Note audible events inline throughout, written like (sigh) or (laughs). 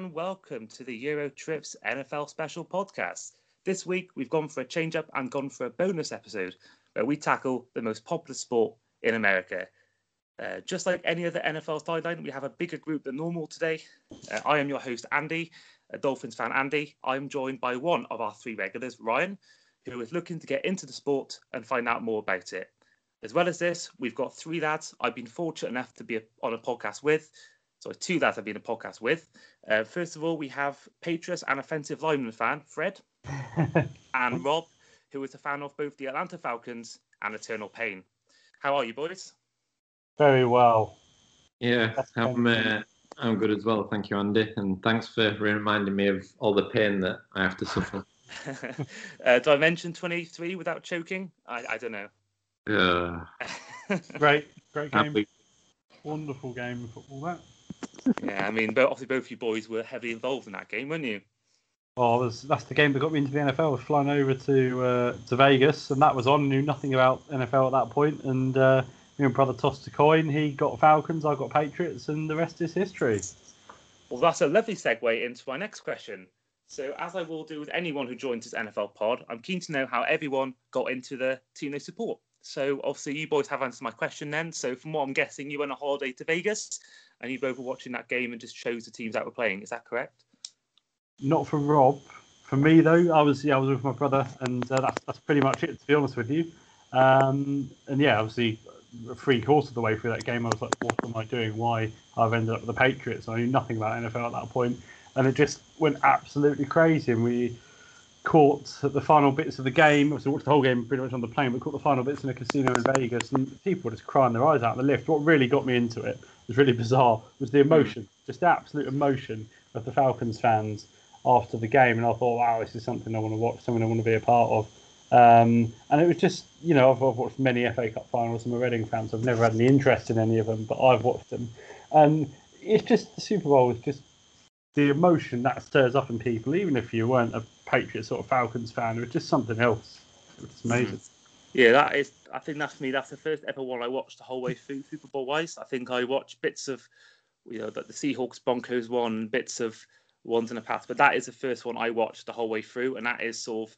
And welcome to the Euro Tripz NFL special podcast. This week we've gone for a change up and gone for a bonus episode where we tackle the most popular sport in America. Uh, just like any other NFL sideline, we have a bigger group than normal today. Uh, I am your host, Andy, a Dolphins fan, Andy. I'm joined by one of our three regulars, Ryan, who is looking to get into the sport and find out more about it. As well as this, we've got three lads I've been fortunate enough to be on a podcast with. So two lads I've been a podcast with. Uh, first of all, we have Patriots and offensive lineman fan, Fred, (laughs) and Rob, who is a fan of both the Atlanta Falcons and Eternal Pain. How are you, boys? Very well. Yeah, I'm, uh, I'm good as well. Thank you, Andy. And thanks for reminding me of all the pain that I have to suffer. (laughs) uh, did I mention 23 without choking? I, I don't know. Uh, (laughs) Great, great game. happy. Wonderful game of football. That. Yeah, I mean, obviously both you boys were heavily involved in that game, weren't you? Oh, was, that's the game that got me into the NFL. I was flying over to uh, to Vegas, and that was on. Knew nothing about NFL at that point, and uh, me and brother tossed a coin. He got Falcons, I got Patriots, and the rest is history. Well, that's a lovely segue into my next question. So, as I will do with anyone who joins this NFL pod, I'm keen to know how everyone got into the team they support. So, obviously, you boys have answered my question then. So, from what I'm guessing, you went on holiday to Vegas and you both were watching that game and just chose the teams that were playing. Is that correct? Not for Rob. For me though, I was yeah, I was with my brother, and uh, that's that's pretty much it. To be honest with you, um, and yeah, obviously, three quarters of the way through that game, I was like, what am I doing? Why I've ended up with the Patriots? I knew nothing about NFL at that point, and it just went absolutely crazy. And we caught the final bits of the game. Obviously, watched the whole game pretty much on the plane, but caught the final bits in a casino in Vegas, and people were just crying their eyes out in the lift. What really got me into it was really (laughs) bizarre. Was the emotion, just the absolute emotion of the Falcons fans after the game, and I thought, wow, this is something I want to watch, something I want to be a part of. Um, and it was just, you know, I've, I've watched many FA Cup finals. I'm a Reading fan, so I've never had any interest in any of them, but I've watched them. And it's just the Super Bowl was just the emotion that stirs up in people, even if you weren't a Patriots or Falcons fan, it was just something else. It was amazing. Yeah, that is. I think that's me. That's the first ever one I watched the whole way through Super Bowl wise. I think I watched bits of, you know, the, the Seahawks Broncos one, bits of ones in the past, but that is the first one I watched the whole way through, and that is sort of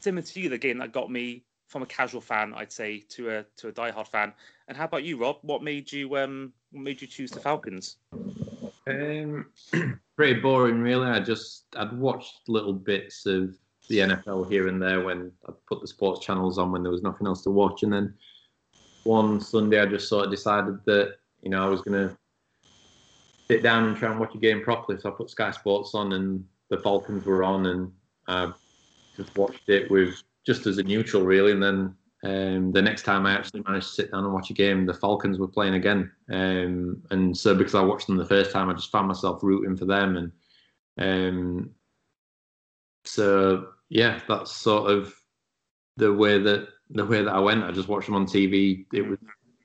similar to you, the game that got me from a casual fan, I'd say, to a to a diehard fan. And how about you, Rob? What made you um what made you choose the Falcons? Um, (clears throat) pretty boring, really. I just I'd watched little bits of the NFL here and there when I'd put the sports channels on when there was nothing else to watch, and then one Sunday I just sort of decided that you know I was gonna sit down and try and watch a game properly. So I put Sky Sports on, and the Falcons were on, and I just watched it with just as a neutral, really. And then um, the next time I actually managed to sit down and watch a game, the Falcons were playing again, um, and so because I watched them the first time, I just found myself rooting for them, and um, so yeah, that's sort of the way that the way that I went. I just watched them on TV. It was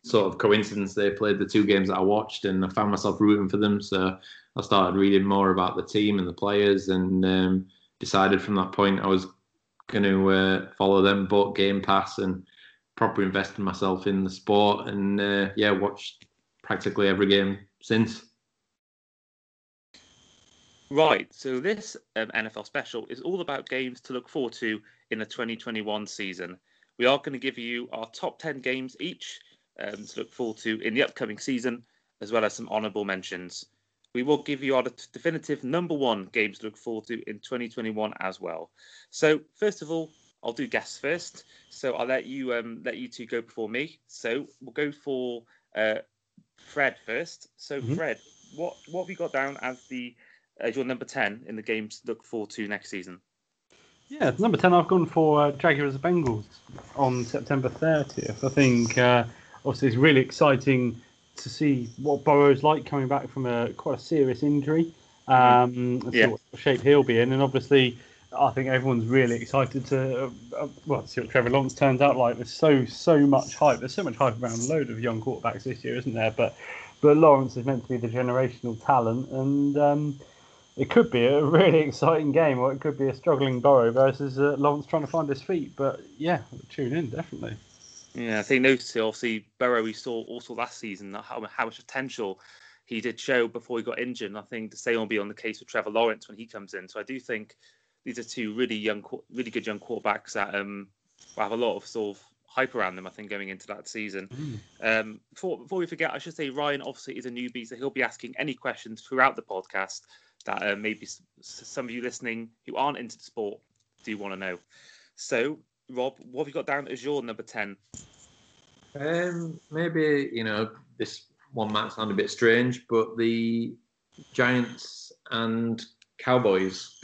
sort of coincidence they played the two games that I watched, and I found myself rooting for them. So I started reading more about the team and the players, and um, decided from that point I was going to uh, follow them. Bought Game Pass and proper invested myself in the sport, and uh, yeah, watched practically every game since. Right. So this um, NFL special is all about games to look forward to in the 2021 season. We are going to give you our top 10 games each um, to look forward to in the upcoming season, as well as some honourable mentions. We will give you our definitive number one games to look forward to in 2021 as well. So first of all, I'll do guests first. So I'll let you um, let you two go before me. So we'll go for uh, Fred first. So Mhm. Fred, what what have you got down as the as your number 10 in the games to look forward to next season? Yeah, number 10, I've gone for uh, Jaguars Bengals on September 30th. I think uh, obviously it's really exciting to see what Burrow's like coming back from a quite a serious injury um, and see what shape he'll be in. And obviously, I think everyone's really excited to uh, uh, well see what Trevor Lawrence turns out like. There's so so much hype. There's so much hype around a load of young quarterbacks this year, isn't there? But but Lawrence is meant to be the generational talent, and um, it could be a (laughs) really exciting game, or it could be a struggling Burrow versus uh, Lawrence trying to find his feet. But yeah, tune in definitely. Yeah, I think two, obviously, Burrow, we saw also last season how, how much potential he did show before he got injured. And I think the same will be on the case with Trevor Lawrence when he comes in. So I do think these are two really young, really good young quarterbacks that um, have a lot of sort of hype around them. I think going into that season. Mm. Um, before before we forget, I should say Ryan obviously is a newbie, so he'll be asking any questions throughout the podcast that uh, maybe some of you listening who aren't into the sport do want to know. So, Rob, what have you got down as your number ten? Um, maybe you know this one might sound a bit strange, but the Giants and Cowboys,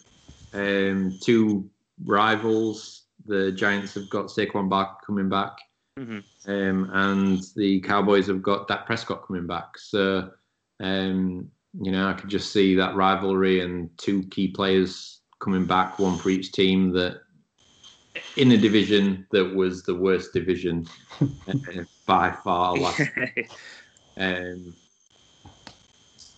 um, two rivals. The Giants have got Saquon back coming back, mm-hmm. um, and the Cowboys have got Dak Prescott coming back. So, um, you know, I could just see that rivalry and two key players coming back, one for each team. That in a division that was the worst division uh, (laughs) by far last. (laughs) um,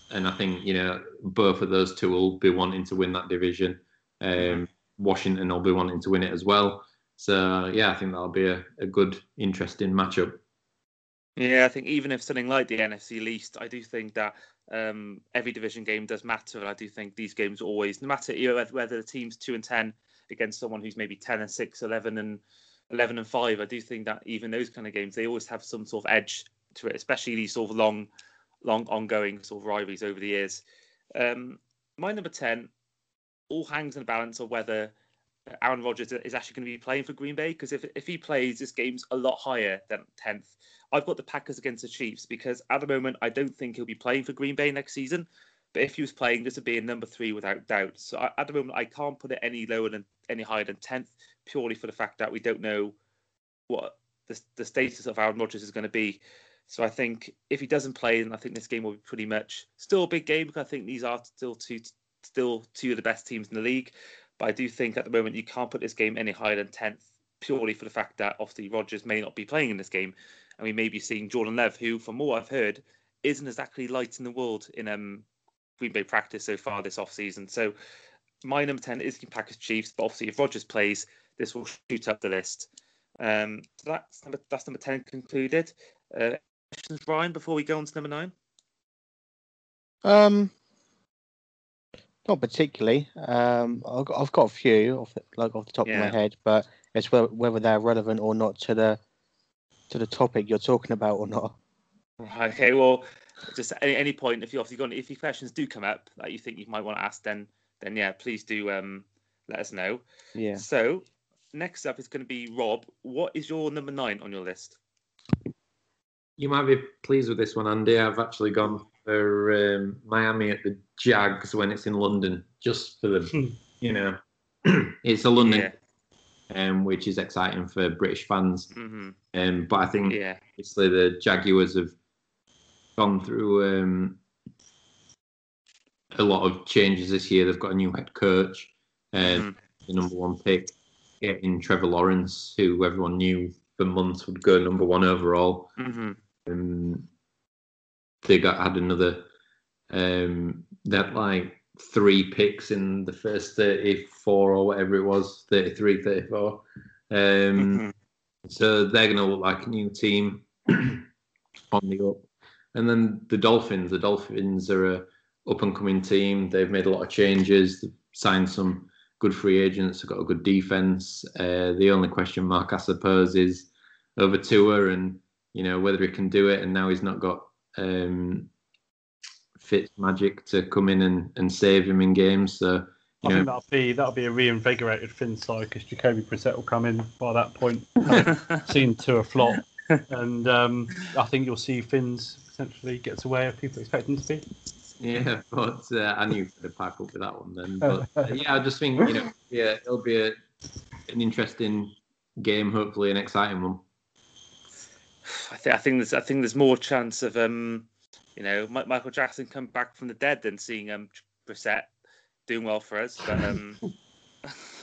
and I think you know both of those two will be wanting to win that division. Um, Washington will be wanting to win it as well. So yeah, I think that'll be a, a good, interesting matchup. Yeah, I think even if something like the NFC least, I do think that um, every division game does matter, and I do think these games always, no matter whether the team's two and ten against someone who's maybe ten and six, 11 and eleven and five, I do think that even those kind of games, they always have some sort of edge to it, especially these sort of long, long ongoing sort of rivalries over the years. Um, my number ten all hangs in the balance of whether Aaron Rodgers is actually going to be playing for Green Bay because if if he plays, this game's a lot higher than tenth. I've got the Packers against the Chiefs because at the moment I don't think he'll be playing for Green Bay next season. But if he was playing, this would be a number three without doubt. So I, at the moment I can't put it any lower than any higher than tenth, purely for the fact that we don't know what the the status of Aaron Rodgers is going to be. So I think if he doesn't play, then I think this game will be pretty much still a big game because I think these are still two still two of the best teams in the league. But I do think at the moment you can't put this game any higher than 10th, purely for the fact that obviously Rodgers may not be playing in this game. And we may be seeing Jordan Love, who, from what I've heard, isn't exactly light in the world in um, Green Bay practice so far this offseason. So my number 10 is the Packers Chiefs. But obviously, if Rodgers plays, this will shoot up the list. Um, so that's number, that's number 10 concluded. Uh, questions, Ryan, before we go on to number nine? Um, not particularly. Um, I've got, I've got a few off the, like off the top yeah. of my head, but it's whether, whether they're relevant or not to the to the topic you're talking about or not. Okay, well, just at any, any point, if you obviously got if your questions do come up that you think you might want to ask, then then yeah, please do um, let us know. Yeah. So next up is going to be Rob. What is your number nine on your list? You might be pleased with this one, Andy. I've actually gone for um, Miami at the Jags when it's in London, just for the, hmm. you know, (clears throat) it's a London, yeah. um, which is exciting for British fans. Mm-hmm. Um, but I think yeah. obviously the Jaguars have gone through um, a lot of changes this year. They've got a new head coach, and mm-hmm. the number one pick, getting Trevor Lawrence, who everyone knew for months would go number one overall. Mm-hmm. Um, they got had another um that like three picks in the first 34 or whatever it was 33 34 um mm-hmm. so they're going to look like a new team (clears throat) on the up and then the dolphins the dolphins are a up and coming team. They've made a lot of changes. They've signed some good free agents. They've got a good defense. Uh, the only question mark i suppose is over Tua and you know whether he can do it. And now he's not got um, Fitz Magic to come in and, and save him in games. So I know, think that'll be that'll be a reinvigorated Fin side because Jacoby Brissett will come in by that point, (laughs) seen to a flop, and um, I think you'll see Fins essentially get to where people expect him to be. Yeah, but uh, I knew to pack up with that one then. But (laughs) uh, yeah, I just think you know, yeah, it'll be a, an interesting game, hopefully an exciting one. I think I think there's I think there's more chance of um you know Michael Jackson come back from the dead than seeing um Brissett doing well for us. But um (laughs)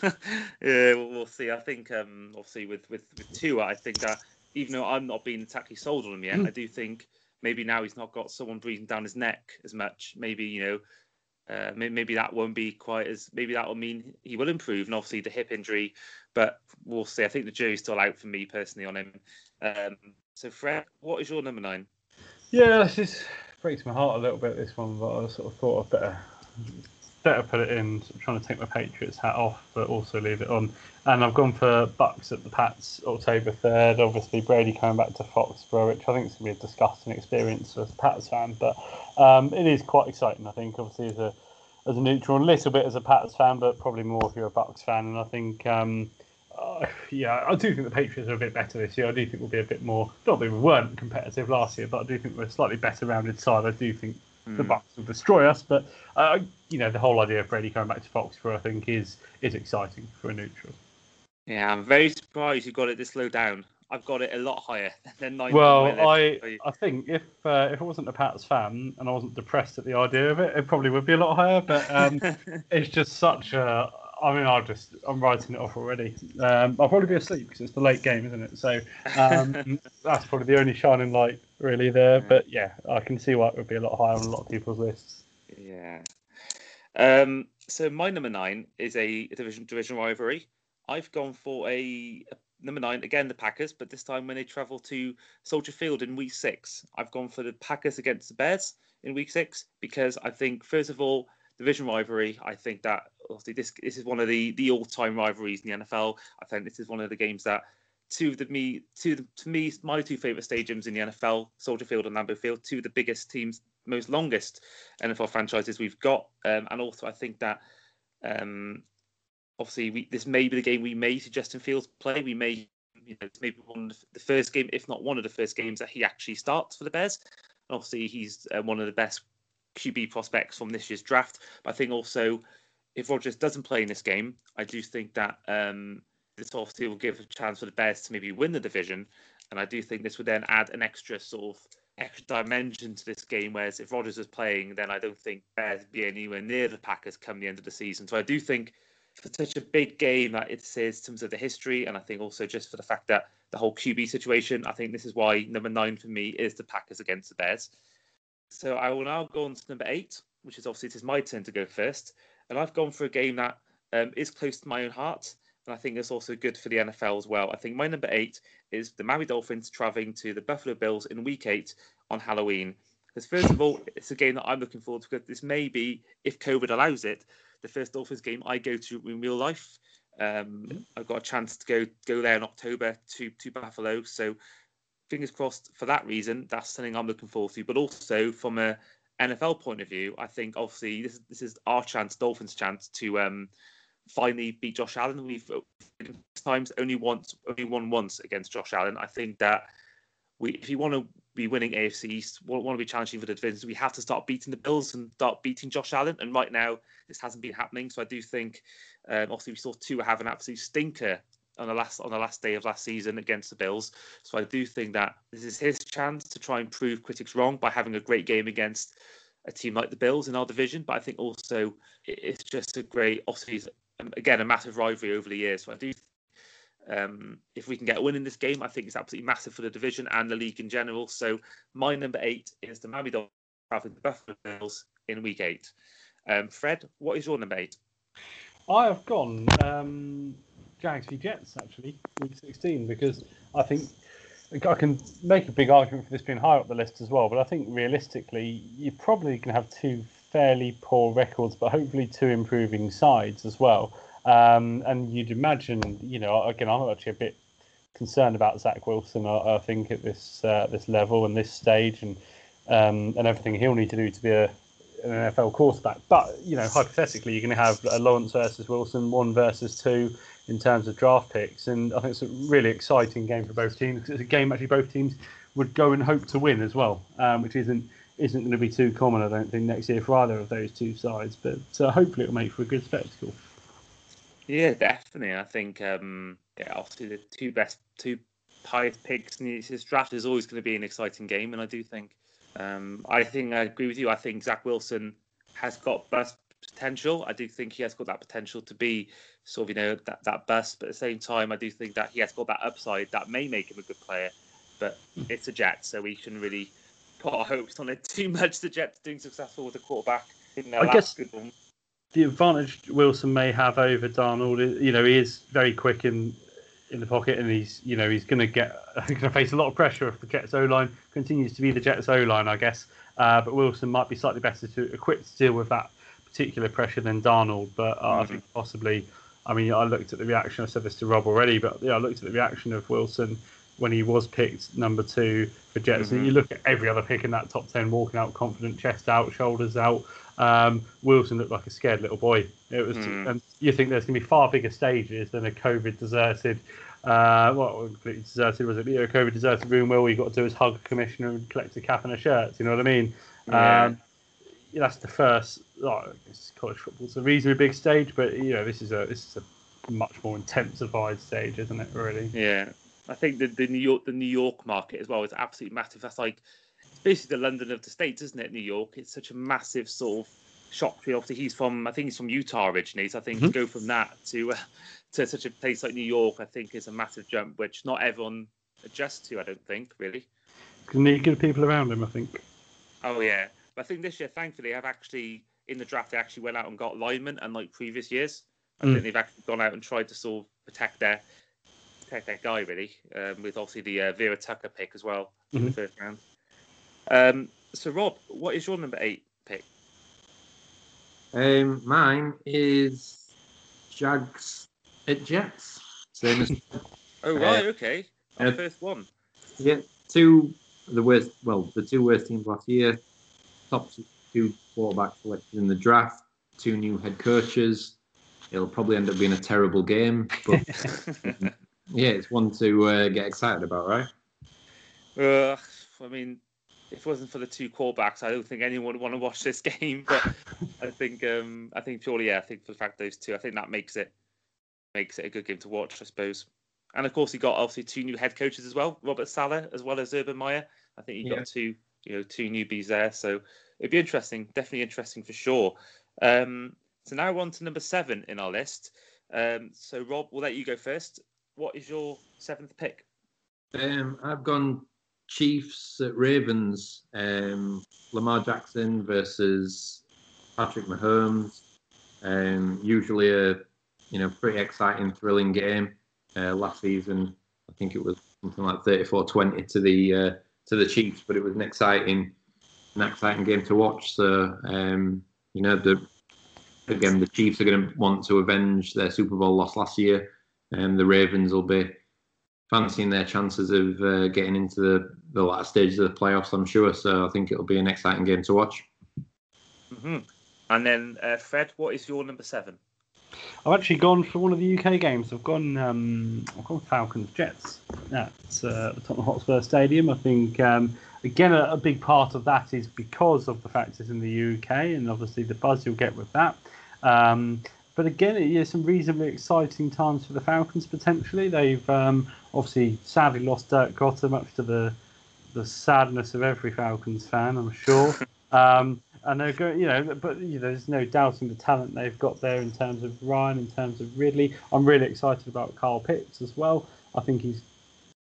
(laughs) yeah, we'll, we'll, see. I think um obviously with with with Tua, I think that even though I'm not being exactly sold on him yet, I do think maybe now he's not got someone breathing down his neck as much. Maybe you know. Uh, maybe that won't be quite as maybe that will mean he will improve and obviously the hip injury but we'll see i think the jury's still out for me personally on him um, so, Fred, what is your number nine? Yeah, this is breaks my heart a little bit this one, but I sort of thought I'd better better put it in. I'm trying to take my Patriots hat off, but also leave it on. And I've gone for Bucks at the Pats October 3rd. Obviously, Brady coming back to Foxborough, which I think is going to be a disgusting experience as a Pats fan, but um, it is quite exciting. I think, obviously, as a as a neutral, a little bit as a Pats fan, but probably more if you're a Bucks fan. And I think, um, uh, yeah, I do think the Patriots are a bit better this year. I do think we'll be a bit more. Not that we weren't competitive last year, but I do think we're a slightly better rounded side. I do think the Mm. Bucks will destroy us. But uh, you know, the whole idea of Brady coming back to Foxborough, I think, is is exciting for a neutral. Yeah, I'm very surprised you got it this low down. I've got it a lot higher (laughs) than nine. Well, I. I think if uh, if I wasn't a Pats fan and I wasn't depressed at the idea of it, it probably would be a lot higher. But um, (laughs) it's just such a. I mean, I'll just I'm writing it off already. Um, I'll probably be asleep because it's the late game, isn't it? So um, (laughs) that's probably the only shining light really there. But yeah, I can see why it would be a lot higher on a lot of people's lists. Yeah. Um, so my number nine is a division division rivalry. I've gone for a, a number nine again, the Packers, but this time when they travel to Soldier Field in Week Six, I've gone for the Packers against the Bears in Week Six because I think first of all division rivalry. I think that obviously this this is one of the the all time rivalries in the NFL. I think this is one of the games that two of the me the, to me my two favorite stadiums in the NFL, Soldier Field and Lambeau Field, two of the biggest teams, most longest NFL franchises we've got, um, and also I think that um, obviously we, this may be the game we may see Justin Fields play. We may you know maybe one of the first game, if not one of the first games that he actually starts for the Bears. And obviously he's uh, one of the best QB prospects from this year's draft. But I think also if Rodgers doesn't play in this game, I do think that um, this obviously will give a chance for the Bears to maybe win the division. And I do think this would then add an extra sort of extra dimension to this game. Whereas if Rodgers was playing, then I don't think Bears would be anywhere near the Packers come the end of the season. So I do think for such a big game that it says in terms of the history, and I think also just for the fact that the whole QB situation, I think this is why number nine for me is the Packers against the Bears. So I will now go on to number eight, which is obviously it is my turn to go first, and I've gone for a game that um, is close to my own heart, and I think it's also good for the NFL as well. I think my number eight is the Miami Dolphins traveling to the Buffalo Bills in Week Eight on Halloween. Because first of all, it's a game that I'm looking forward to. Because this may be, if COVID allows it, the first Dolphins game I go to in real life. Um, I've got a chance to go go there in October to to Buffalo, so fingers crossed for that reason. That's something I'm looking forward to. But also from a NFL point of view, I think obviously this this is our chance, Dolphins' chance to um, finally beat Josh Allen. We've times only once only won once against Josh Allen. I think that we if you want to be winning AFC East, want, want to be challenging for the divisions, we have to start beating the Bills and start beating Josh Allen. And right now, this hasn't been happening. So I do think, um, obviously, we saw Tua have an absolute stinker on the last on the last day of last season against the Bills. So I do think that this is his chance to try and prove critics wrong by having a great game against a team like the Bills in our division. But I think also it's just a great, obviously, again, a massive rivalry over the years. So I do um, if we can get a win in this game, I think it's absolutely massive for the division and the league in general. So my number eight is the Miami Dolphins traveling the Buffalo Bills in Week Eight. Um, Fred, what is your number eight? I have gone um, Jags v Jets actually week 16 because I think I can make a big argument for this being higher up the list as well. But I think realistically, you're probably going to have two fairly poor records, but hopefully two improving sides as well. Um, and you'd imagine, you know, again, I'm actually a bit concerned about Zach Wilson. I, I think at this uh, this level and this stage, and um, and everything he'll need to do to be a an NFL quarterback. But you know, hypothetically, you're going to have a Lawrence versus Wilson, one versus two in terms of draft picks, and I think it's a really exciting game for both teams it's a game actually both teams would go and hope to win as well, um, which isn't isn't going to be too common, I don't think, next year for either of those two sides. But uh, hopefully, it'll make for a good spectacle. Yeah, definitely. I think um, yeah, obviously the two best, two highest picks in this draft is always going to be an exciting game, and I do think, um, I think I agree with you. I think Zach Wilson has got bust potential. I do think he has got that potential to be sort of you know that that bust, but at the same time, I do think that he has got that upside that may make him a good player. But it's a Jet, so we shouldn't really put our hopes on it too much. The Jets doing successful with the quarterback. In their I last guess- good one. the advantage Wilson may have over Darnold, is, you know, he is very quick in in the pocket, and he's, you know, he's going to get (laughs) going to face a lot of pressure if the Jets O line continues to be the Jets O line, I guess. uh, but Wilson might be slightly better to equipped to deal with that particular pressure than Darnold. But uh, mm-hmm. I think possibly, I mean, I looked at the reaction. I said this to Rob already, but yeah, I looked at the reaction of Wilson when he was picked number two for Jets. Mm-hmm. And you look at every other pick in that top ten, walking out confident, chest out, shoulders out. Um, Wilson looked like a scared little boy. It was, mm. and you think there's going to be far bigger stages than a COVID deserted. Uh, what completely deserted was it? You know, COVID deserted room where all you got to do is hug a commissioner and collect a cap and a shirt. You know what I mean? Yeah. Um, that's the first. Oh, college football's a reasonably big stage, but you know this is a this is a much more intensified stage, isn't it? Really? Yeah, I think the, the New York the New York market as well is absolutely massive. That's like it's basically the London of the states, isn't it? New York. It's such a massive sort of shock tree. Obviously, he's from I think he's from Utah originally, so I think mm-hmm. to go from that to uh, to such a place like New York, I think is a massive jump, which not everyone adjusts to. I don't think really. Because Need good people around him, I think. Oh yeah, but I think this year, thankfully, I've actually in the draft they actually went out and got linemen, unlike previous years. I mm. think they've actually gone out and tried to sort of protect their protect their guy really, um, with obviously the uh, Vera Tucker pick as well mm-hmm. in the mm-hmm. first round. Um, so Rob, what is your number eight pick? Um, mine is Jags at Jets. Same as. (laughs) oh right, uh, okay. Our uh, first one. Yeah, two the worst. Well, the two worst teams last year top two quarterbacks selected in the draft, two new head coaches. It'll probably end up being a terrible game, but (laughs) (laughs) yeah, it's one to uh, get excited about, right? Uh, I mean, if it wasn't for the two quarterbacks, I don't think anyone would want to watch this (laughs) game. But I think, um, I think purely, yeah, I think for the fact those two, I think that makes it makes it a good game to watch, I suppose. And of course, he got obviously two new head coaches as well, Robert Saleh as well as Urban Meyer. I think he yeah. got two you know two newbies there. So it'd be interesting, definitely interesting for sure. Um, so now we're on to number seven in our list. Um, so Rob, we'll let you go first. What is your seventh pick? Um, I've gone Chiefs at Ravens. Um, Lamar Jackson versus Patrick Mahomes. Um, usually a you know pretty exciting, thrilling game. Uh, last season, I think it was something like 34-20 to the uh, to the Chiefs, but it was an exciting, an exciting game to watch. So um, you know, the again the Chiefs are going to want to avenge their Super Bowl loss last year, and the Ravens will be fancying their chances of uh, getting into the the latter stages of the playoffs. I'm sure. So I think it'll be an exciting game to watch. Mm-hmm. And then uh, Fred, what is your number seven? I've actually gone for one of the UK games. I've gone, um, I've gone Falcons Jets at uh, the Tottenham Hotspur Stadium. I think um, again a, a, big part of that is because of the fact it's in the UK and obviously the buzz you'll get with that. Um, but again, it is some reasonably exciting times for the Falcons potentially. They've um, obviously sadly lost Dirk Koetter, much to the the sadness of every Falcons fan, I'm sure. (laughs) Um, and they're going, you know, but you know, there's no doubting the talent they've got there in terms of Ryan, in terms of Ridley. I'm really excited about Kyle Pitts as well. I think he's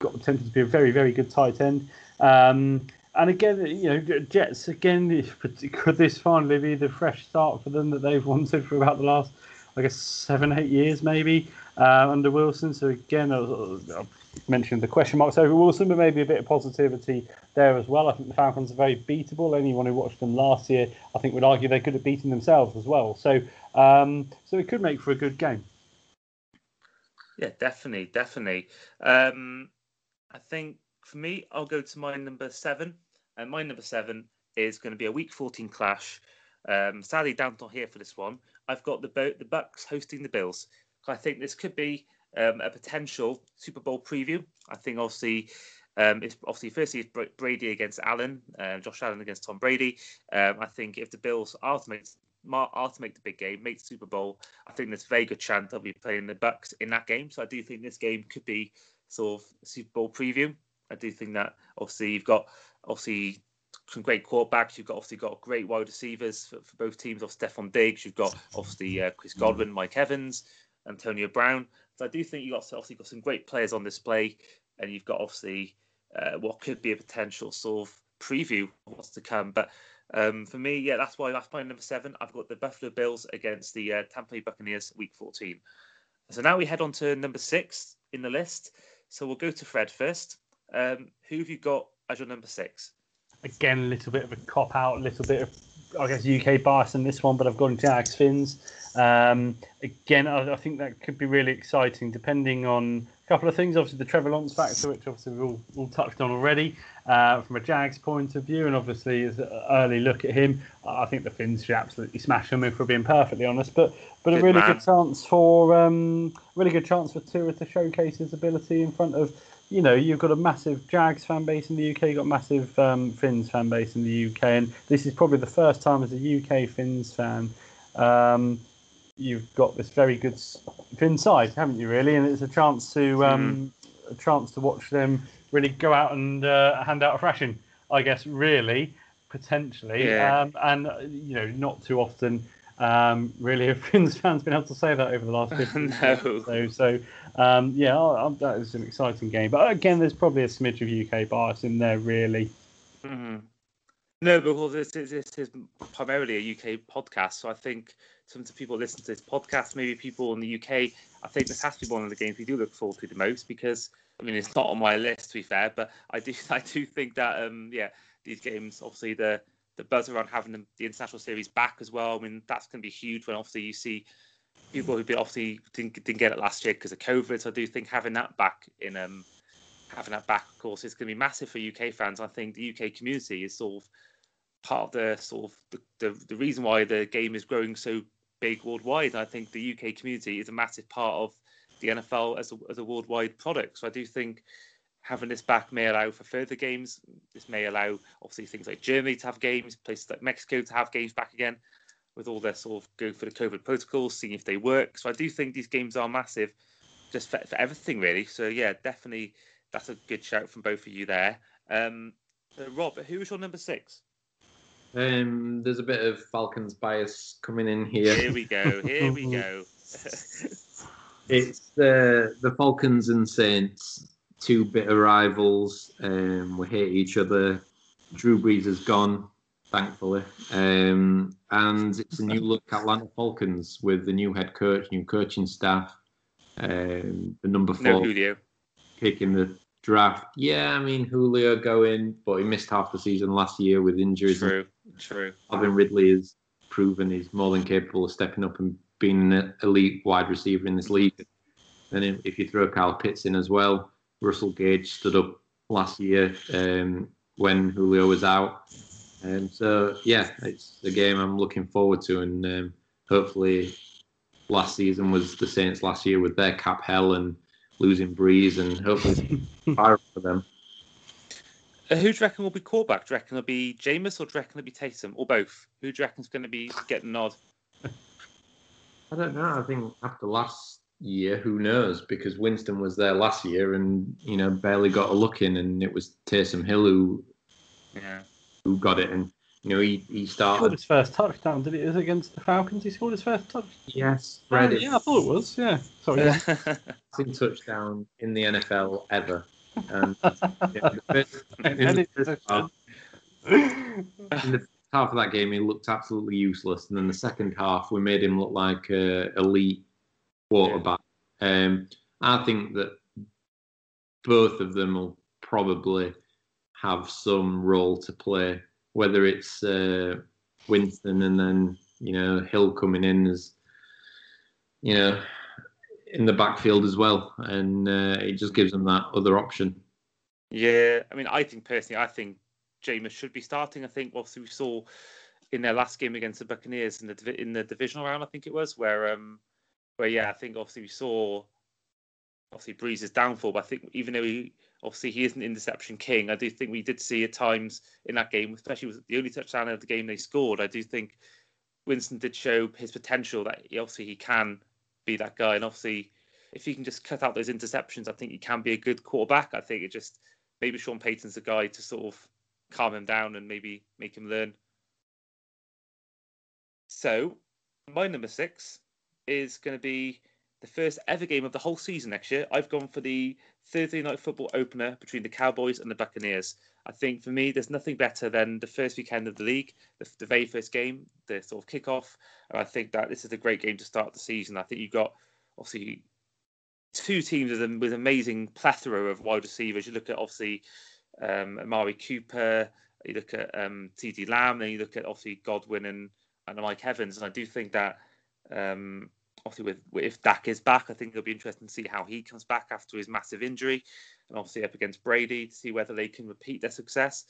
got the potential to be a very, very good tight end. Um, and again, you know, Jets again. Could this finally be the fresh start for them that they've wanted for about the last, I guess, seven, eight years, maybe uh, under Wilson? So again, I'll, mentioned the question marks over Wilson, but maybe a bit of positivity there as well. I think the Falcons are very beatable. Anyone who watched them last year, I think, would argue they could have beaten themselves as well. So, um, so it could make for a good game. Yeah, definitely, definitely. Um, I think for me, I'll go to my number seven, and my number seven is going to be a Week 14 clash. Um, sadly, Dan's not here for this one. I've got the the Bucks hosting the Bills. I think this could be um, a potential Super Bowl preview. I think obviously um, it's obviously firstly it's Brady against Allen, uh, Josh Allen against Tom Brady. Um, I think if the Bills are to make are to make the big game, make the Super Bowl, I think there's a very good chance they'll be playing the Bucks in that game. So I do think this game could be sort of Super Bowl preview. I do think that obviously you've got obviously some great quarterbacks. You've got obviously got great wide receivers for, for both teams. Of Stefon Diggs, you've got obviously uh, Chris Godwin, Mike Evans, Antonio Brown. So I do think you've got obviously got some great players on display, and you've got obviously uh, what could be a potential sort of preview of what's to come. But um, for me, yeah, that's why that's my number seven. I've got the Buffalo Bills against the uh, Tampa Bay Buccaneers, Week 14. So now we head on to number six in the list. So we'll go to Fred first. Um, who have you got as your number six? Again, a little bit of a cop out, a little bit of, I guess, UK bias in this one, but I've gone into Jags Fins. Um, again, I, I, think that could be really exciting, depending on a couple of things. Obviously, the Trevor Lawrence factor, which obviously we've all, all touched on already uh, from a Jags point of view, and obviously as an early look at him, I think the Fins should absolutely smash him if we're being perfectly honest. But but good a really man. good chance for um, really good chance for Tua to showcase his ability in front of. You know, you've got a massive Jags fan base in the UK, you've got a massive um, Fins fan base in the UK, and this is probably the first time as a UK Fins fan um, you've got this very good Fin side, haven't you? Really, and it's a chance to um, mm. a chance to watch them really go out and uh, hand out a thrashing. I guess really potentially, yeah. um, and uh, you know, not too often. Um, really, (laughs) have Fins fans been able to say that over the last (laughs) 50 no. So, so um, yeah, I, that is an exciting game. But again, there's probably a smidge of UK bias in there, really. Mm-hmm. No, because this is, this is primarily a UK podcast, so I think some of the people listen to this podcast, maybe people in the UK, I think this has to be one of the games we do look forward to the most because I mean it's not on my list to be fair, but I do (laughs) I do think that um yeah these games obviously the the buzz around having the, the international series back as well. I mean that's going to be huge when obviously you see people who obviously didn't, didn't get it last year because of COVID. So I do think having that back in um having that back of course is going to be massive for UK fans. I think the UK community is sort of part of the sort of the, the, the reason why the game is growing so big worldwide. I think the UK community is a massive part of the NFL as a, as a worldwide product. So I do think having this back may allow for further games. This may allow, obviously, things like Germany to have games, places like Mexico to have games back again, with all their sort of going for the COVID protocols, seeing if they work. So I do think these games are massive, just for, for everything really. So yeah, definitely that's a good shout from both of you there. Um, so Rob, who was your number six? Um, there's a bit of Falcons bias coming in here. Here we go. Here we (laughs) go. it's the the Falcons and Saints, two bitter rivals. Um, we hate each other. Drew Brees is gone, thankfully, um, and it's a new look at Atlanta Falcons with the new head coach, new coaching staff. Um, the number four no Julio. kicking the draft. Yeah, I mean Julio going, but he missed half the season last year with injuries. True. True. Calvin Ridley has proven he's more than capable of stepping up and being an elite wide receiver in this league. And if you throw Kyle Pitts in as well, Russell Gage stood up last year um, when Julio was out. And um, so, yeah, it's a game I'm looking forward to. And um, hopefully, last season was the Saints last year with their cap hell and losing Brees, and hopefully, (laughs) fire for them. Uh, who do you reckon will be quarterback? Do you reckon it'll be Jameis or do you reckon it'll be Taysom or both? Who do you reckon's going to be getting nod? (laughs) I don't know. I think after last year, who knows? Because Winston was there last year and you know barely got a look in, and it was Taysom Hill who yeah. who got it, and you know he he started. He scored his first touchdown. Did it? Is against the Falcons? He scored his first touchdown. Yes, oh, Reddit. yeah, I thought it was. Yeah, sorry. Yeah. (laughs) touchdown in the NFL ever. And yeah, (laughs) in, the first half, in the half of that game, he looked absolutely useless. And then the second half, we made him look like a elite quarterback. Um, I think that both of them will probably have some role to play, whether it's uh, Winston and then you know Hill coming in as you know in the backfield as well, and uh, it just gives them that other option. Yeah, I mean, I think personally, I think Jameis should be starting. I think obviously we saw in their last game against the Buccaneers in the in the divisional round, I think it was, where um, where yeah, I think obviously we saw obviously Brees's downfall, but I think even though he obviously he is an interception king, I do think we did see at times in that game, especially with the only touchdown of the game they scored. I do think Winston did show his potential that he, obviously he can be that guy. And obviously, if he can just cut out those interceptions, I think he can be a good quarterback. I think it just maybe Sean Payton's the guy to sort of calm him down and maybe make him learn. So, my number six is going to be the first ever game of the whole season next year. I've gone for the Thursday night football opener between the Cowboys and the Buccaneers. I think for me, there's nothing better than the first weekend of the league, the, the very first game, the sort of kickoff. And I think that this is a great game to start the season. I think you've got obviously two teams with, with amazing plethora of wide receivers. You look at obviously um, Amari Cooper, You look at um, CeeDee Lamb, then you look at obviously Godwin and, and Mike Evans. And I do think that um, obviously with if Dak is back, I think it'll be interesting to see how he comes back after his massive injury, and obviously up against Brady to see whether they can repeat their success.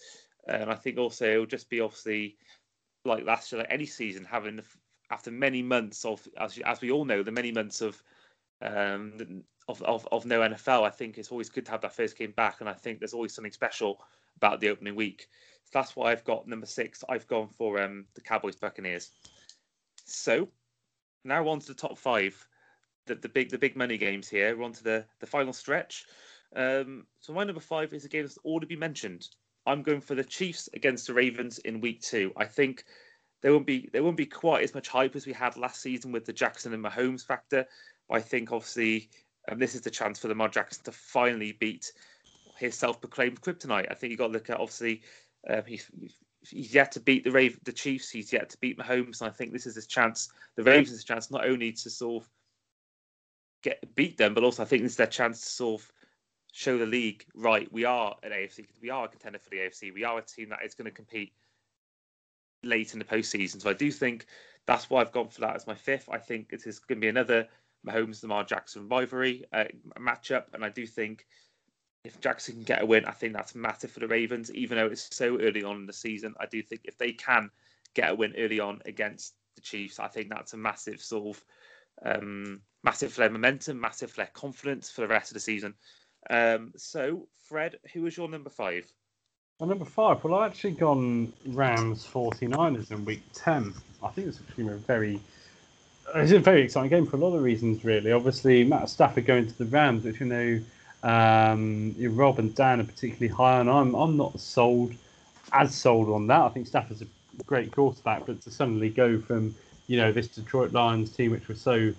And I think also it'll just be obviously like last year, like any season, having after many months of as as we all know, the many months of um, of, of, of no NFL, I think it's always good to have that first game back, and I think there's always something special about the opening week. So that's why I've got number six. I've gone for um, the Cowboys Buccaneers. So now on to the top five, the, the big the big money games here. We're on to the, the final stretch. Um, so my number five is a game that's already been mentioned. I'm going for the Chiefs against the Ravens in week two. I think there won't be there won't be quite as much hype as we had last season with the Jackson and Mahomes factor. I think obviously um, this is the chance for Lamar Jackson to finally beat his self-proclaimed kryptonite. I think you got to look at obviously um, he's he's yet to beat the Raven, the Chiefs. He's yet to beat Mahomes, and I think this is his chance. The Ravens' chance not only to sort of get beat them, but also I think this is their chance to sort of show the league right. We are an AFC. We are a contender for the AFC. We are a team that is going to compete late in the postseason. So I do think that's why I've gone for that as my fifth. I think it is going to be another Mahomes Lamar Jackson rivalry uh, matchup, and I do think if Jackson can get a win, I think that's massive for the Ravens. Even though it's so early on in the season, I do think if they can get a win early on against the Chiefs, I think that's a massive sort of um, massive for their momentum, massive for their confidence for the rest of the season. Um, so, Fred, who was your number five? Well, number five, well, I actually gone Rams 49ers in week 10. I think it's actually a very it's a very exciting game for a lot of reasons, really. Obviously, Matt Stafford going to the Rams, which you know um, Rob and Dan are particularly high on. I'm I'm not sold as sold on that. I think Stafford's a great quarterback, but to suddenly go from you know this Detroit Lions team, which was so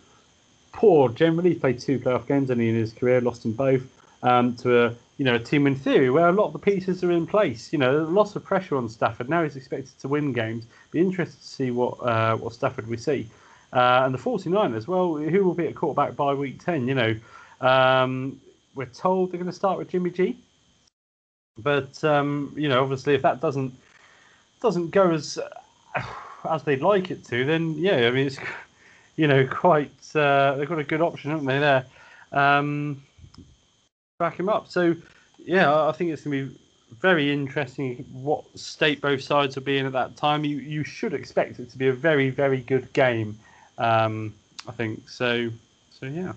poor generally, played two playoff games only in his career, lost them both, um, to a you know a team in theory where a lot of the pieces are in place. You know, lots of pressure on Stafford. Now he's expected to win games. Be interested to see what uh, what Stafford we see. Uh, and the 49ers, well, who will be at quarterback by week 10? You know, um, we're told they're going to start with Jimmy G. But, um, you know, obviously, if that doesn't doesn't go as (sighs) as they'd like it to, then, yeah, I mean, it's, (laughs) you know, quite, uh, they've got a good option, haven't they, there? Um, back him up. So, yeah, I think it's going to be very interesting what state both sides will be in at that time. You you should expect it to be a very very good game. Um, I think so. So yeah.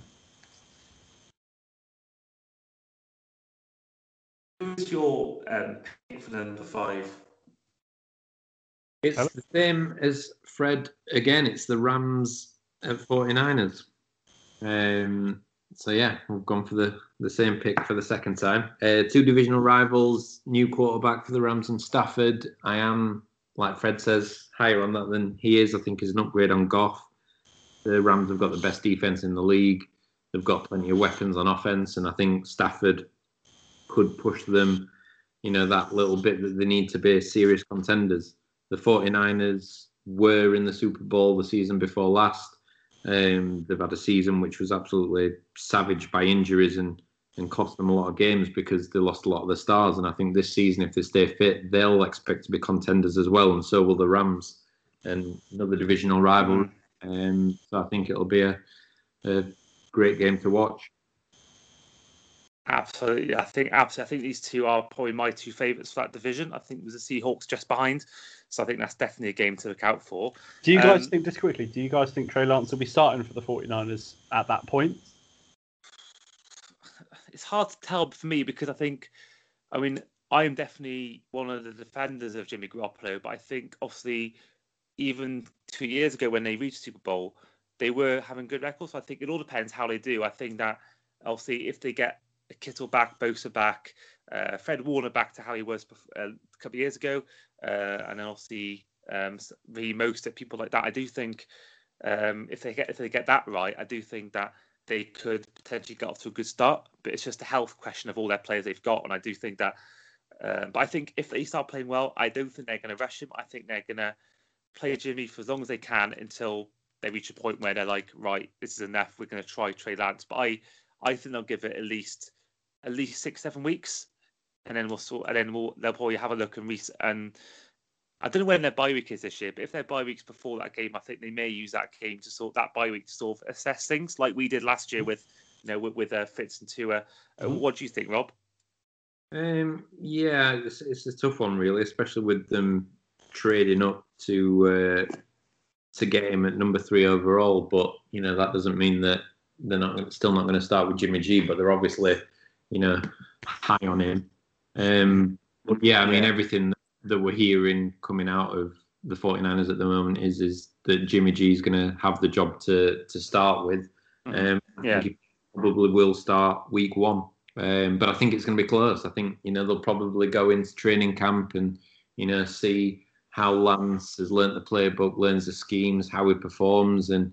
Who's your um, pick for number five? It's Hello? the same as Fred. Again, it's the Rams at 49ers. Um, so yeah, we've gone for the, the same pick for the second time. Uh, two divisional rivals, new quarterback for the Rams and Stafford. I am, like Fred says, higher on that than he is. I think is an upgrade on Goff the Rams have got the best defense in the league. They've got plenty of weapons on offense, and I think Stafford could push them, you know, that little bit that they need to be serious contenders. The 49ers were in the Super Bowl the season before last. Um, they've had a season which was absolutely savaged by injuries and, and cost them a lot of games because they lost a lot of their stars. And I think this season, if they stay fit, they'll expect to be contenders as well, and so will the Rams. And another divisional rival. Um, so I think it'll be a, a great game to watch. Absolutely, I think absolutely. I think these two are probably my two favourites for that division. I think there's the Seahawks just behind, so I think that's definitely a game to look out for. Do you guys um, think just quickly? Do you guys think Trey Lance will be starting for the 49ers at that point? It's hard to tell for me because I think, I mean, I am definitely one of the defenders of Jimmy Garoppolo, but I think obviously even two years ago when they reached Super Bowl, they were having good records. So I think it all depends how they do. I think that obviously if they get Kittle back, Bosa back, uh, Fred Warner back to how he was uh, a couple of years ago, uh, and then obviously um, the most at people like that. I do think um, if they get if they get that right, I do think that they could potentially get off to a good start. But it's just a health question of all their players they've got, and I do think that. Um, but I think if they start playing well, I don't think they're going to rush him. I think they're going to play Jimmy for as long as they can until they reach a point where they're like, right, this is enough. We're going to try Trey Lance. But I, I think they'll give it at least, at least six, seven weeks. and then we'll sort, and then we'll they'll probably have a look and re- and I don't know when their bye week is this year, but if their bye week's before that game, I think they may use that game to sort that bye week to sort of assess things like we did last year with you know with, with uh, Fitz and Tua. Uh, Mhm. What do you think, Rob? Um, yeah, it's, it's a tough one, really, especially with them trading up to uh, to get him at number three overall. But you know that doesn't mean that they're not still not going to start with Jimmy G. But they're obviously you know high on him. Um, but yeah, I mean everything that we're hearing coming out of the 49ers at the moment is is that Jimmy G is going to have the job to to start with. Mhm. Um, I Yeah. think he probably will start week one. Um, but I think it's going to be close. I think you know they'll probably go into training camp and you know see how Lance has learnt the playbook, learns the schemes, how he performs, and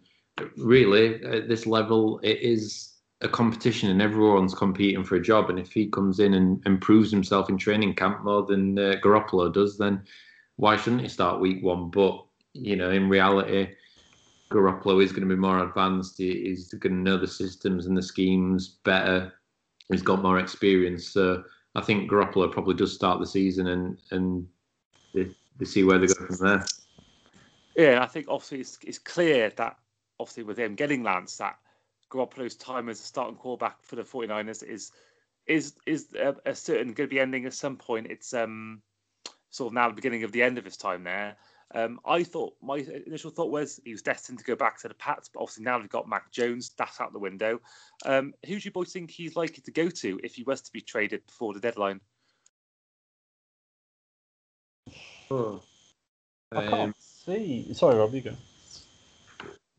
really at this level it is a competition and everyone's competing for a job. And if he comes in and, and proves himself in training camp more than uh, Garoppolo does, then why shouldn't he start week one? But you know, in reality, Garoppolo is going to be more advanced. He- He's going to know the systems and the schemes better. He's got more experience. So I think Garoppolo probably does start the season and and they, they see where they go from there. Yeah, I think obviously it's, it's clear that obviously with him getting Lance, that Garoppolo's time as a starting quarterback for the 49ers is is is a, a certain going to be ending at some point. It's um sort of now the beginning of the end of his time there. Um, I thought my initial thought was he was destined to go back to the Pats, but obviously now they've got Mac Jones. That's out the window. Um, who do you boys think he's likely to go to if he was to be traded before the deadline? Oh. I Um, can't see. Sorry, Rob, you go.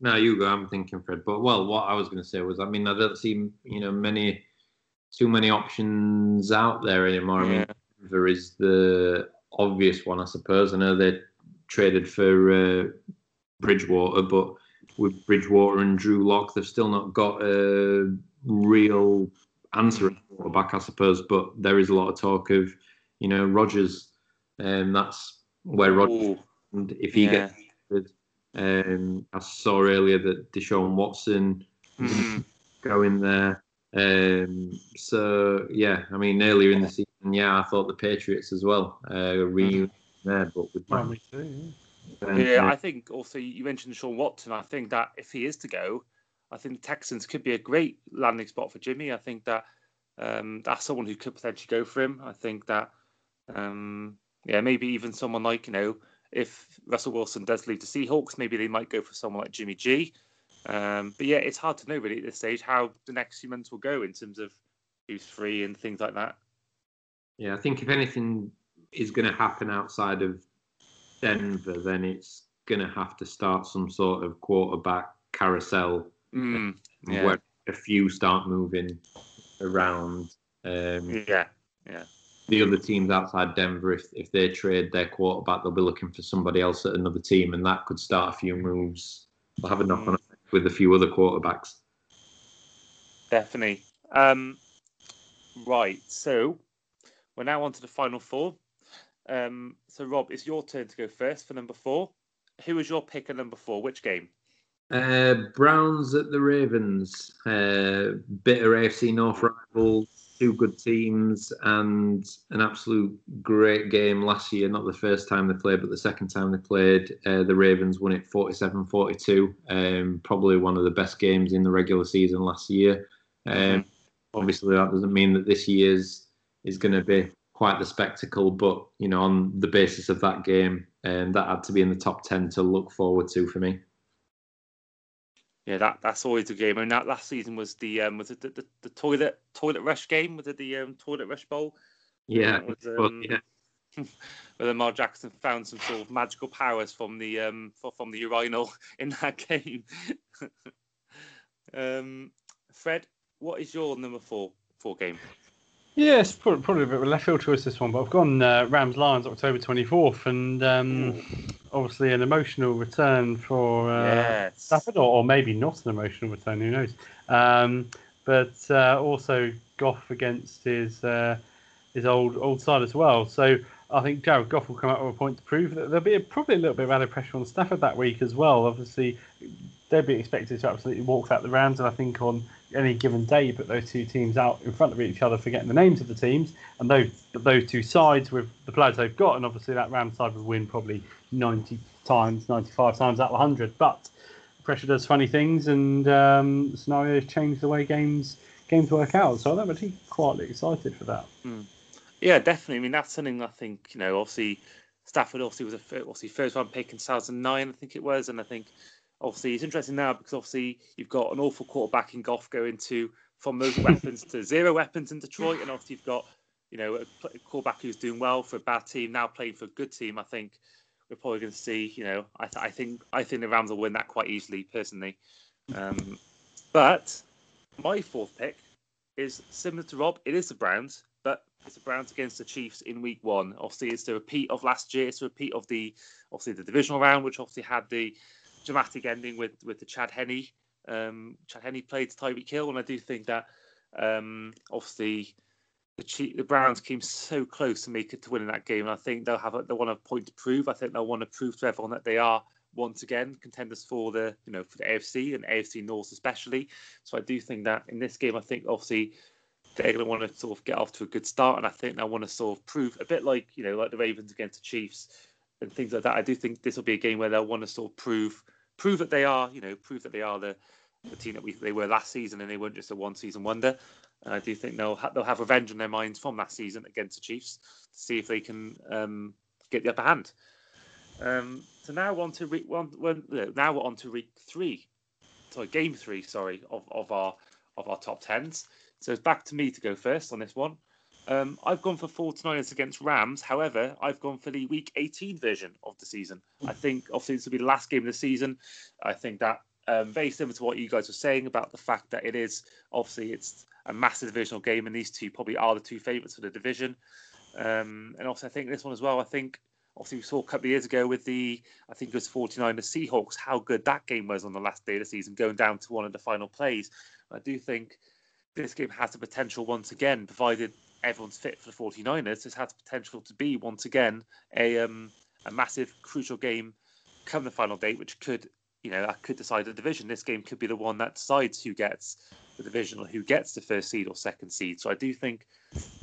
No, you go. I'm thinking, Fred. But well, what I was going to say was, I mean, I don't see you know many, too many options out there anymore. I mean, Denver is the obvious one, I suppose. I know they traded for uh, Bridgewater, but with Bridgewater and Drew Lock, they've still not got a real answer at quarterback, I suppose. But there is a lot of talk of, you know, Rodgers, and that's where Rodgers. Ooh, And if he yeah. gets, um, I saw earlier that Deshaun Watson Mhm. going there. Um, so yeah, I mean earlier in the season, yeah, I thought the Patriots as well uh, reunion there, but with Mac too. yeah. and, Yeah, I think also you mentioned Sean Watson. I think that if he is to go, I think the Texans could be a great landing spot for Jimmy. I think that um, that's someone who could potentially go for him. I think that, um, yeah, maybe even someone like you know, if Russell Wilson does leave the Seahawks, maybe they might go for someone like Jimmy G. Um, but yeah, it's hard to know really at this stage how the next few months will go in terms of who's free and things like that. yeah, I think if anything is going to happen outside of Denver, then it's going to have to start some sort of quarterback carousel Mm, yeah, where a few start moving around. Um, Yeah, yeah, the other teams outside Denver, if if they trade their quarterback, they'll be looking for somebody else at another team, and that could start a few moves. They'll have a knock on effect with a few other quarterbacks. Definitely. Um, right. So we're now on to the final four. Um, so Rob, it's your turn to go first for number four. Who was your pick at number four? Which game? Uh, Browns at the Ravens, uh, bitter AFC North rivals, two good teams, and an absolute great game last year. Not the first time they played, but the second time they played, uh, the Ravens won it 47 42. Um, probably one of the best games in the regular season last year. Um, obviously, that doesn't mean that this year's is going to be quite the spectacle, but you know, on the basis of that game, um, that had to be in the top 10 to look forward to for me. Yeah, that that's always a game. I And that last season was the um, was it the, the, the toilet toilet rush game? Was it the um, toilet rush bowl? Yeah, That was, but, um, yeah. (laughs) where Lamar Jackson found some sort of magical powers from the um from the urinal (laughs) in that game. (laughs) um, Fred, what is your number four four game? Yes, probably, probably a bit of a left field choice this one, but I've gone uh, Rams Lions October 24th, and um, obviously an emotional return for uh, yes. Stafford, or, or maybe not an emotional return, who knows? Um, but uh, also Goff against his uh, his old old side as well. So I think Jared Goff will come out with a point to prove that there'll be a, probably a little bit of added pressure on Stafford that week as well. Obviously, they'd be expected to absolutely walk out the rounds. And I think on any given day, you put those two teams out in front of each other, forgetting the names of the teams, and those those two sides with the players they've got, and obviously that Rams side would win probably 90 times, 95 times out of 100. But pressure does funny things, and um, scenarios change the way games games work out. So I'm actually quietly excited for that. Mm. Yeah, definitely. I mean, that's something I think you know. Obviously, Stafford obviously was a obviously first round pick in 2009, I think it was, and I think obviously it's interesting now because obviously you've got an awful quarterback in Goff going to from those weapons to zero weapons in Detroit, and obviously you've got you know a quarterback who's doing well for a bad team now playing for a good team. I think we're probably going to see. You know, I, th- I think I think the Rams will win that quite easily, personally. Um, but my fourth pick is similar to Rob. It is the Browns, but it's the Browns against the Chiefs in Week One. Obviously, it's the repeat of last year. It's a repeat of the obviously the divisional round, which obviously had the dramatic ending with with the Chad Henne. Um, Chad Henne played Tyreek Hill, and I do think that um, obviously the, the Browns came so close to make it to winning that game. And I think they'll have a, they want a point to prove. I think they'll want to prove to everyone that they are once again contenders for the you know for the AFC and AFC North especially. So I do think that in this game, I think obviously they're going to want to sort of get off to a good start, and I think they want to sort of prove a bit like you know like the Ravens against the Chiefs and things like that. I do think this will be a game where they'll want to sort of prove prove that they are you know prove that they are the the team that we they were last season and they weren't just a one season wonder. And I do think they'll ha- they'll have revenge on their minds from last season against the Chiefs to see if they can um, get the upper hand. Um, so now on to week one. now we're on to week three. Sorry, game three. Sorry of, of our of our top tens. So it's back to me to go first on this one. Um, I've gone for 49ers against Rams. However, I've gone for the Week 18 version of the season. I think obviously this will be the last game of the season. I think that um, very similar to what you guys were saying about the fact that it is obviously it's a massive divisional game, and these two probably are the two favourites for the division. Um, and also, I think this one as well. I think obviously we saw a couple of years ago with the I think it was 49 the Seahawks how good that game was on the last day of the season, going down to one of the final plays. I do think this game has the potential once again, provided everyone's fit for the 49ers, this has the potential to be once again a um, a massive crucial game come the final date, which could you know that could decide the division. This game could be the one that decides who gets the division or who gets the first seed or second seed. So I do think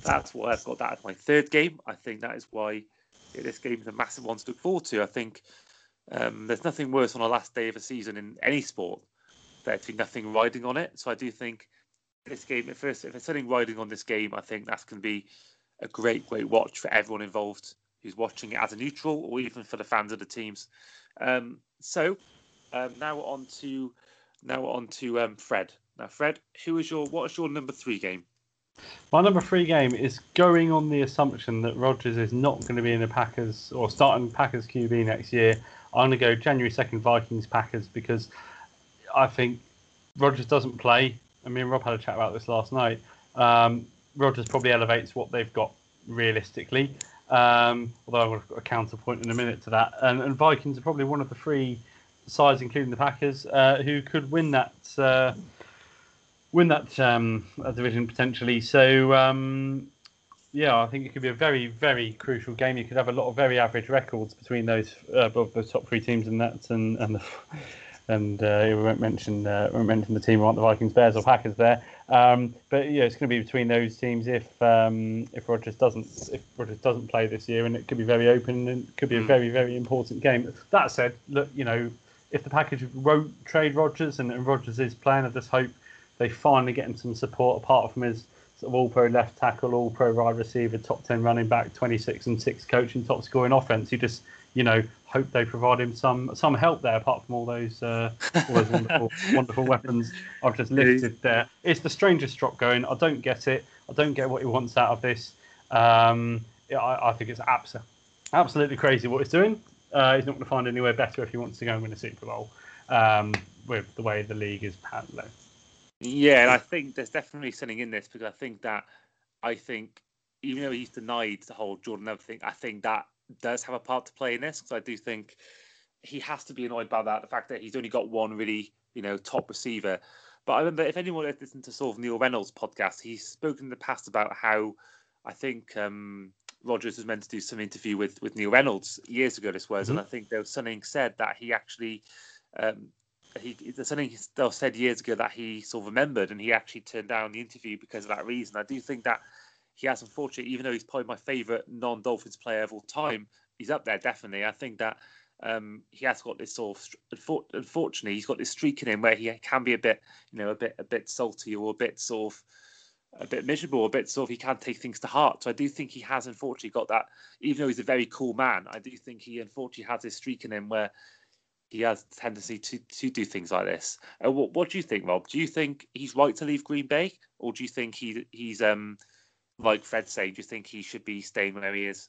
that's why I've got that as my third game. I think that is why yeah, this game is a massive one to look forward to. I think um, there's nothing worse on the last day of a season in any sport. There'd be nothing riding on it. So I do think this game, if there's, if there's riding on this game, I think that's going to be a great, great watch for everyone involved who's watching it as a neutral or even for the fans of the teams. Um, so um, now on to now on to um, Fred. Now, Fred, who is your what is your number three game? My number three game is going on the assumption that Rodgers is not going to be in the Packers or starting Packers QB next year. I'm going to go January 2nd Vikings Packers because I think Rodgers doesn't play. I mean, Rob had a chat about this last night. Um, Rodgers probably elevates what they've got realistically. Um, although I've got a counterpoint in a minute to that. And, and, Vikings are probably one of the three sides, including the Packers, uh, who could win that uh, win that um, division potentially. So um, yeah, I think it could be a very very crucial game. You could have a lot of very average records between those uh, the top three teams in that and and the, and uh, we won't mention uh, won't mention the team aren't the Vikings, Bears, or Packers there. Um, but yeah, it's going to be between those teams if um, if Rodgers doesn't if Rodgers doesn't play this year, and it could be very open and it could be a hmm. very very important game. That said, look, you know, if the Packers won't trade Rodgers and, and Rodgers is playing, I just hope they finally get him some support apart from his sort of all pro left tackle, all pro wide receiver, top 10 running back, 26 and 6 coaching, top scoring offense. You just, you know, hope they provide him some some help there apart from all those, uh, all those wonderful, (laughs) wonderful weapons I've just listed there. It's the strangest drop going. I don't get it. I don't get what he wants out of this. Um, I, I, think it's abs- absolutely crazy what he's doing. Uh, he's not going to find anywhere better if he wants to go and win a Super Bowl um, with the way the league is handling. Yeah, and I think there's definitely something in this because I think that I think even though he's denied the whole Jordan Love thing, I think that does have a part to play in this because I do think he has to be annoyed by that the fact that he's only got one really you know top receiver. But I remember if anyone has listened to sort of Neil Reynolds' podcast, he's spoken in the past about how I think um, Rodgers was meant to do some interview with with Neil Reynolds years ago. This was, mm-hmm. and I think there was something said that he actually um, he there's something still said years ago that he sort of remembered, and he actually turned down the interview because of that reason. I do think that he has, unfortunately, even though he's probably my favourite non-Dolphins player of all time, he's up there definitely. I think that um, he has got this sort of unfortunately he's got this streak in him where he can be a bit you know a bit a bit salty or a bit sort of a bit miserable, a bit sort of he can't take things to heart. So I do think he has unfortunately got that. Even though he's a very cool man, I do think he unfortunately has this streak in him where he has tendency to to do things like this. Uh, what, what do you think, Rob? Do you think he's right to leave Green Bay, or do you think he he's um like Fred said? Do you think he should be staying where he is?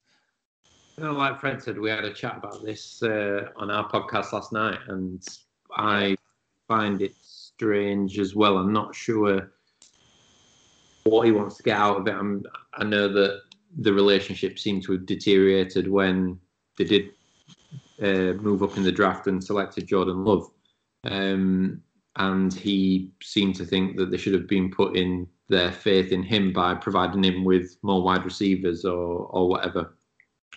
You know, like Fred said, we had a chat about this uh, on our podcast last night, and I find it strange as well. I'm not sure what he wants to get out of it. I'm, I know that the relationship seemed to have deteriorated when they did uh, move up in the draft and selected Jordan Love. Um, and he seemed to think that they should have been putting their faith in him by providing him with more wide receivers or, or whatever,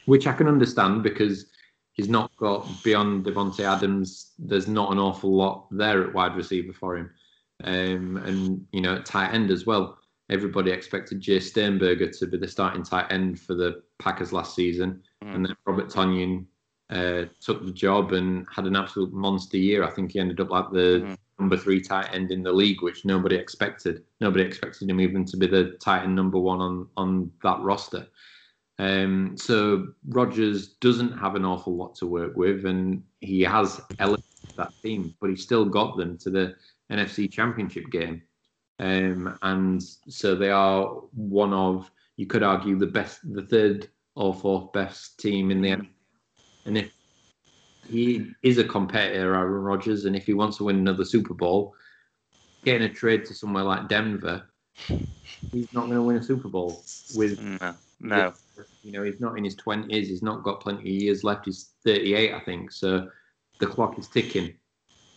which I can understand because he's not got beyond Davante Adams. There's not an awful lot there at wide receiver for him, um, and you know at tight end as well everybody expected Jace Sternberger to be the starting tight end for the Packers last season, mm. and then Robert Tonyan uh, took the job and had an absolute monster year. I think he ended up like the mm. Number three tight end in the league, which nobody expected. Nobody expected him even to be the tight end number one on on that roster. Um, so Rodgers doesn't have an awful lot to work with, and he has elevated that team, but he still got them to the NFC Championship game. Um, and so they are one of, you could argue, the best, the third or fourth best team in the NFL. And if he is a competitor, Aaron Rodgers, and if he wants to win another Super Bowl, getting a trade to somewhere like Denver, he's not going to win a Super Bowl with. No, no. With, you know, he's not in his 20s. He's not got plenty of years left. He's 38, I think. So the clock is ticking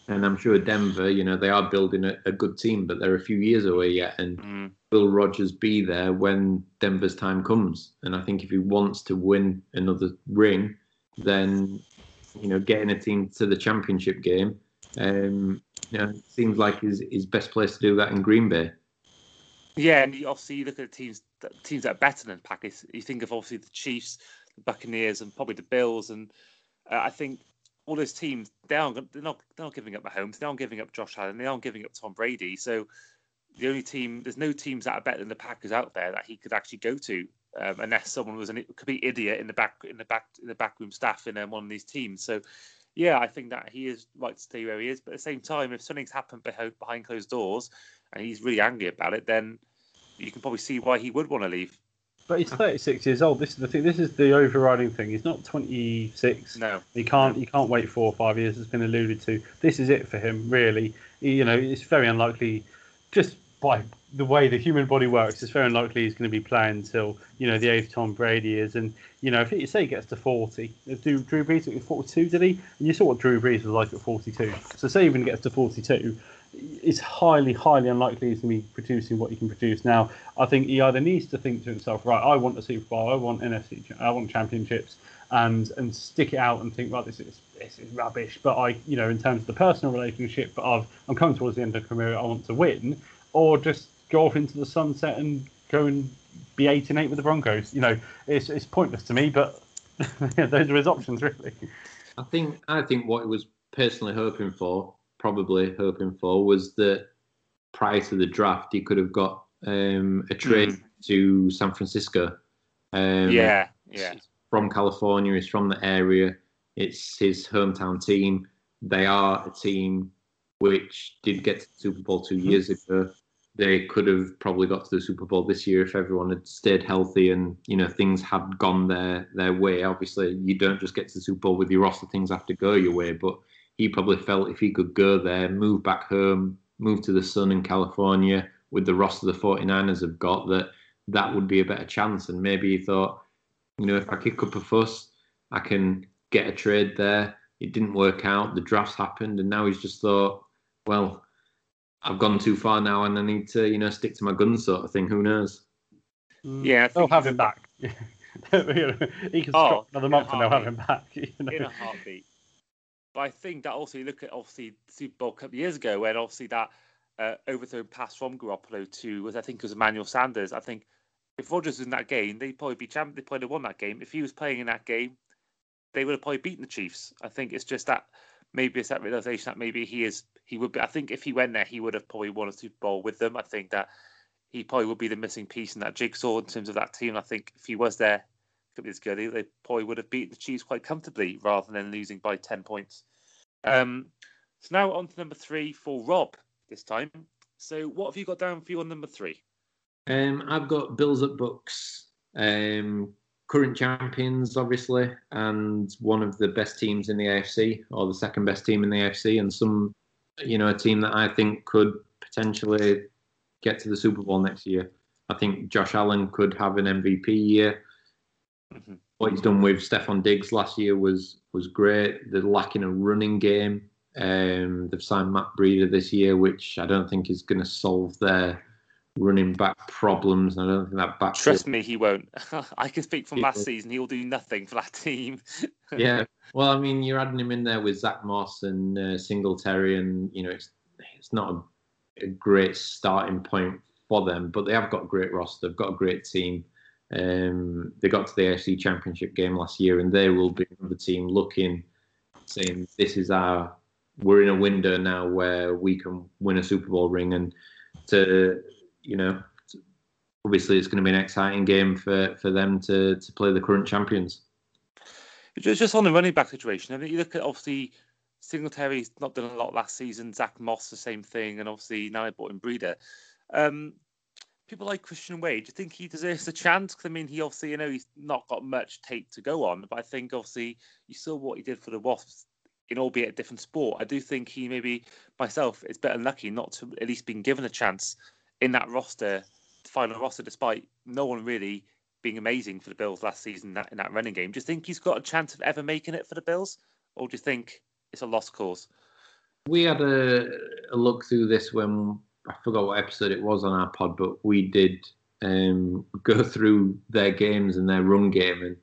and I'm sure Denver, you know, they are building a, a good team, but they're a few years away yet. And mm. will Rodgers be there when Denver's time comes? And I think if he wants to win another ring, then you know, getting a team to the championship game, um, you know, seems like his his best place to do that in Green Bay. Yeah, and obviously you look at the teams teams that are better than Packers. You think of obviously the Chiefs, the Buccaneers, and probably the Bills, and uh, I think all those teams they aren't they're not they're not giving up Mahomes, they aren't giving up Josh Allen, they aren't giving up Tom Brady. So the only team there's no teams that are better than the Packers out there that he could actually go to, um, unless someone was an could be idiot in the back in the back in the backroom staff in um, one of these teams. So yeah, I think that he is right to stay where he is. But at the same time, if something's happened behind, closed doors and he's really angry about it, then you can probably see why he would want to leave. But he's 36 years old. This is the thing. This is the overriding thing. He's not 26. No, he can't. He can't wait four or five years. It's been alluded to. This is it for him. Really, you know, it's very unlikely. Just by the way the human body works, it's very unlikely he's going to be playing until you know the age Tom Brady is. And you know, if he say he gets to 40, Drew, Brees at 42, did he? And you saw what Drew Brees was like at 42. So say even gets to 42 it's highly, highly unlikely he's going to be producing what he can produce now. I think he either needs to think to himself, right, I want a Super Bowl, I want NFC, I want championships, and and stick it out and think, right, this is this is rubbish. But I, you know, in terms of the personal relationship of I'm coming towards the end of the career, I want to win, or just go off into the sunset and go and be eight and eight with the Broncos. You know, it's it's pointless to me, but (laughs) those are his options, really. I think I think what he was personally hoping for probably hoping for was that prior to the draft, he could have got um, a trade mm. to San Francisco. Um, yeah, yeah. From California, he's from the area. It's his hometown team. They are a team which did get to the Super Bowl two mm-hmm. years ago. They could have probably got to the Super Bowl this year if everyone had stayed healthy and you know things had gone their their way. Obviously, you don't just get to the Super Bowl with your roster; things have to go your way. But he probably felt if he could go there, move back home, move to the sun in California with the roster the 49ers have got, that that would be a better chance. And maybe he thought, you know, if I kick up a fuss, I can get a trade there. It didn't work out. The drafts happened, and now he's just thought, well, I've gone too far now, and I need to, you know, stick to my guns, sort of thing. Who knows? Mm. Yeah, they'll have him back. (laughs) he can oh, another month, and they'll have him back. (laughs) You know? In a heartbeat. But I think that also you look at obviously the Super Bowl a couple of years ago when obviously that uh, overthrown pass from Garoppolo to was I think it was Emmanuel Sanders. I think if Rodgers was in that game, they'd probably be champ. They probably won that game. If he was playing in that game, they would have probably beaten the Chiefs. I think it's just that maybe it's that realization that maybe he is he would be. I think if he went there, he would have probably won a Super Bowl with them. I think that he probably would be the missing piece in that jigsaw in terms of that team. I think if he was there could be years good. they, they probably would have beaten the Chiefs quite comfortably rather than losing by ten points. Um, so now on to number three for Rob this time. So what have you got down for your number three? Um, I've got Bills at Bucks. Um, current champions, obviously, and one of the best teams in the AFC, or the second best team in the AFC, and some, you know, a team that I think could potentially get to the Super Bowl next year. I think Josh Allen could have an MVP year. Mm-hmm. What he's done with Stefon Diggs last year was was great. They're lacking a running game. Um, they've signed Matt Breida this year, which I don't think is going to solve their running back problems. I don't think that back. Trust me, he won't. (laughs) I can speak from last season. He'll do nothing for that team. (laughs) yeah. Well, I mean, you're adding him in there with Zach Moss and uh, Singletary, and you know, it's it's not a, a, great starting point for them, but they have got a great roster. They've got a great team. Um, they got to the AFC Championship game last year, and they will be the team looking, saying, "This is our. We're in a window now where we can win a Super Bowl ring." And to you know, obviously it's going to be an exciting game for, for them to, to play the current champions. Just on the running back situation, I mean, you look at obviously Singletary's not done a lot last season. Zach Moss, the same thing, and obviously now I bought in Breida. Um, people like Christian Wade, do you think he deserves a chance? Because I mean, he obviously, you know, he's not got much tape to go on, but I think obviously you saw what he did for the Wasps in albeit a different sport. I do think he maybe myself is better lucky not to at least been given a chance in that roster, final roster, despite no one really being amazing for the Bills last season in that, in that running game. Do you think he's got a chance of ever making it for the Bills, or do you think it's a lost cause? We had a, a look through this when I forgot what episode it was on our pod, but we did um, go through their games and their run game. And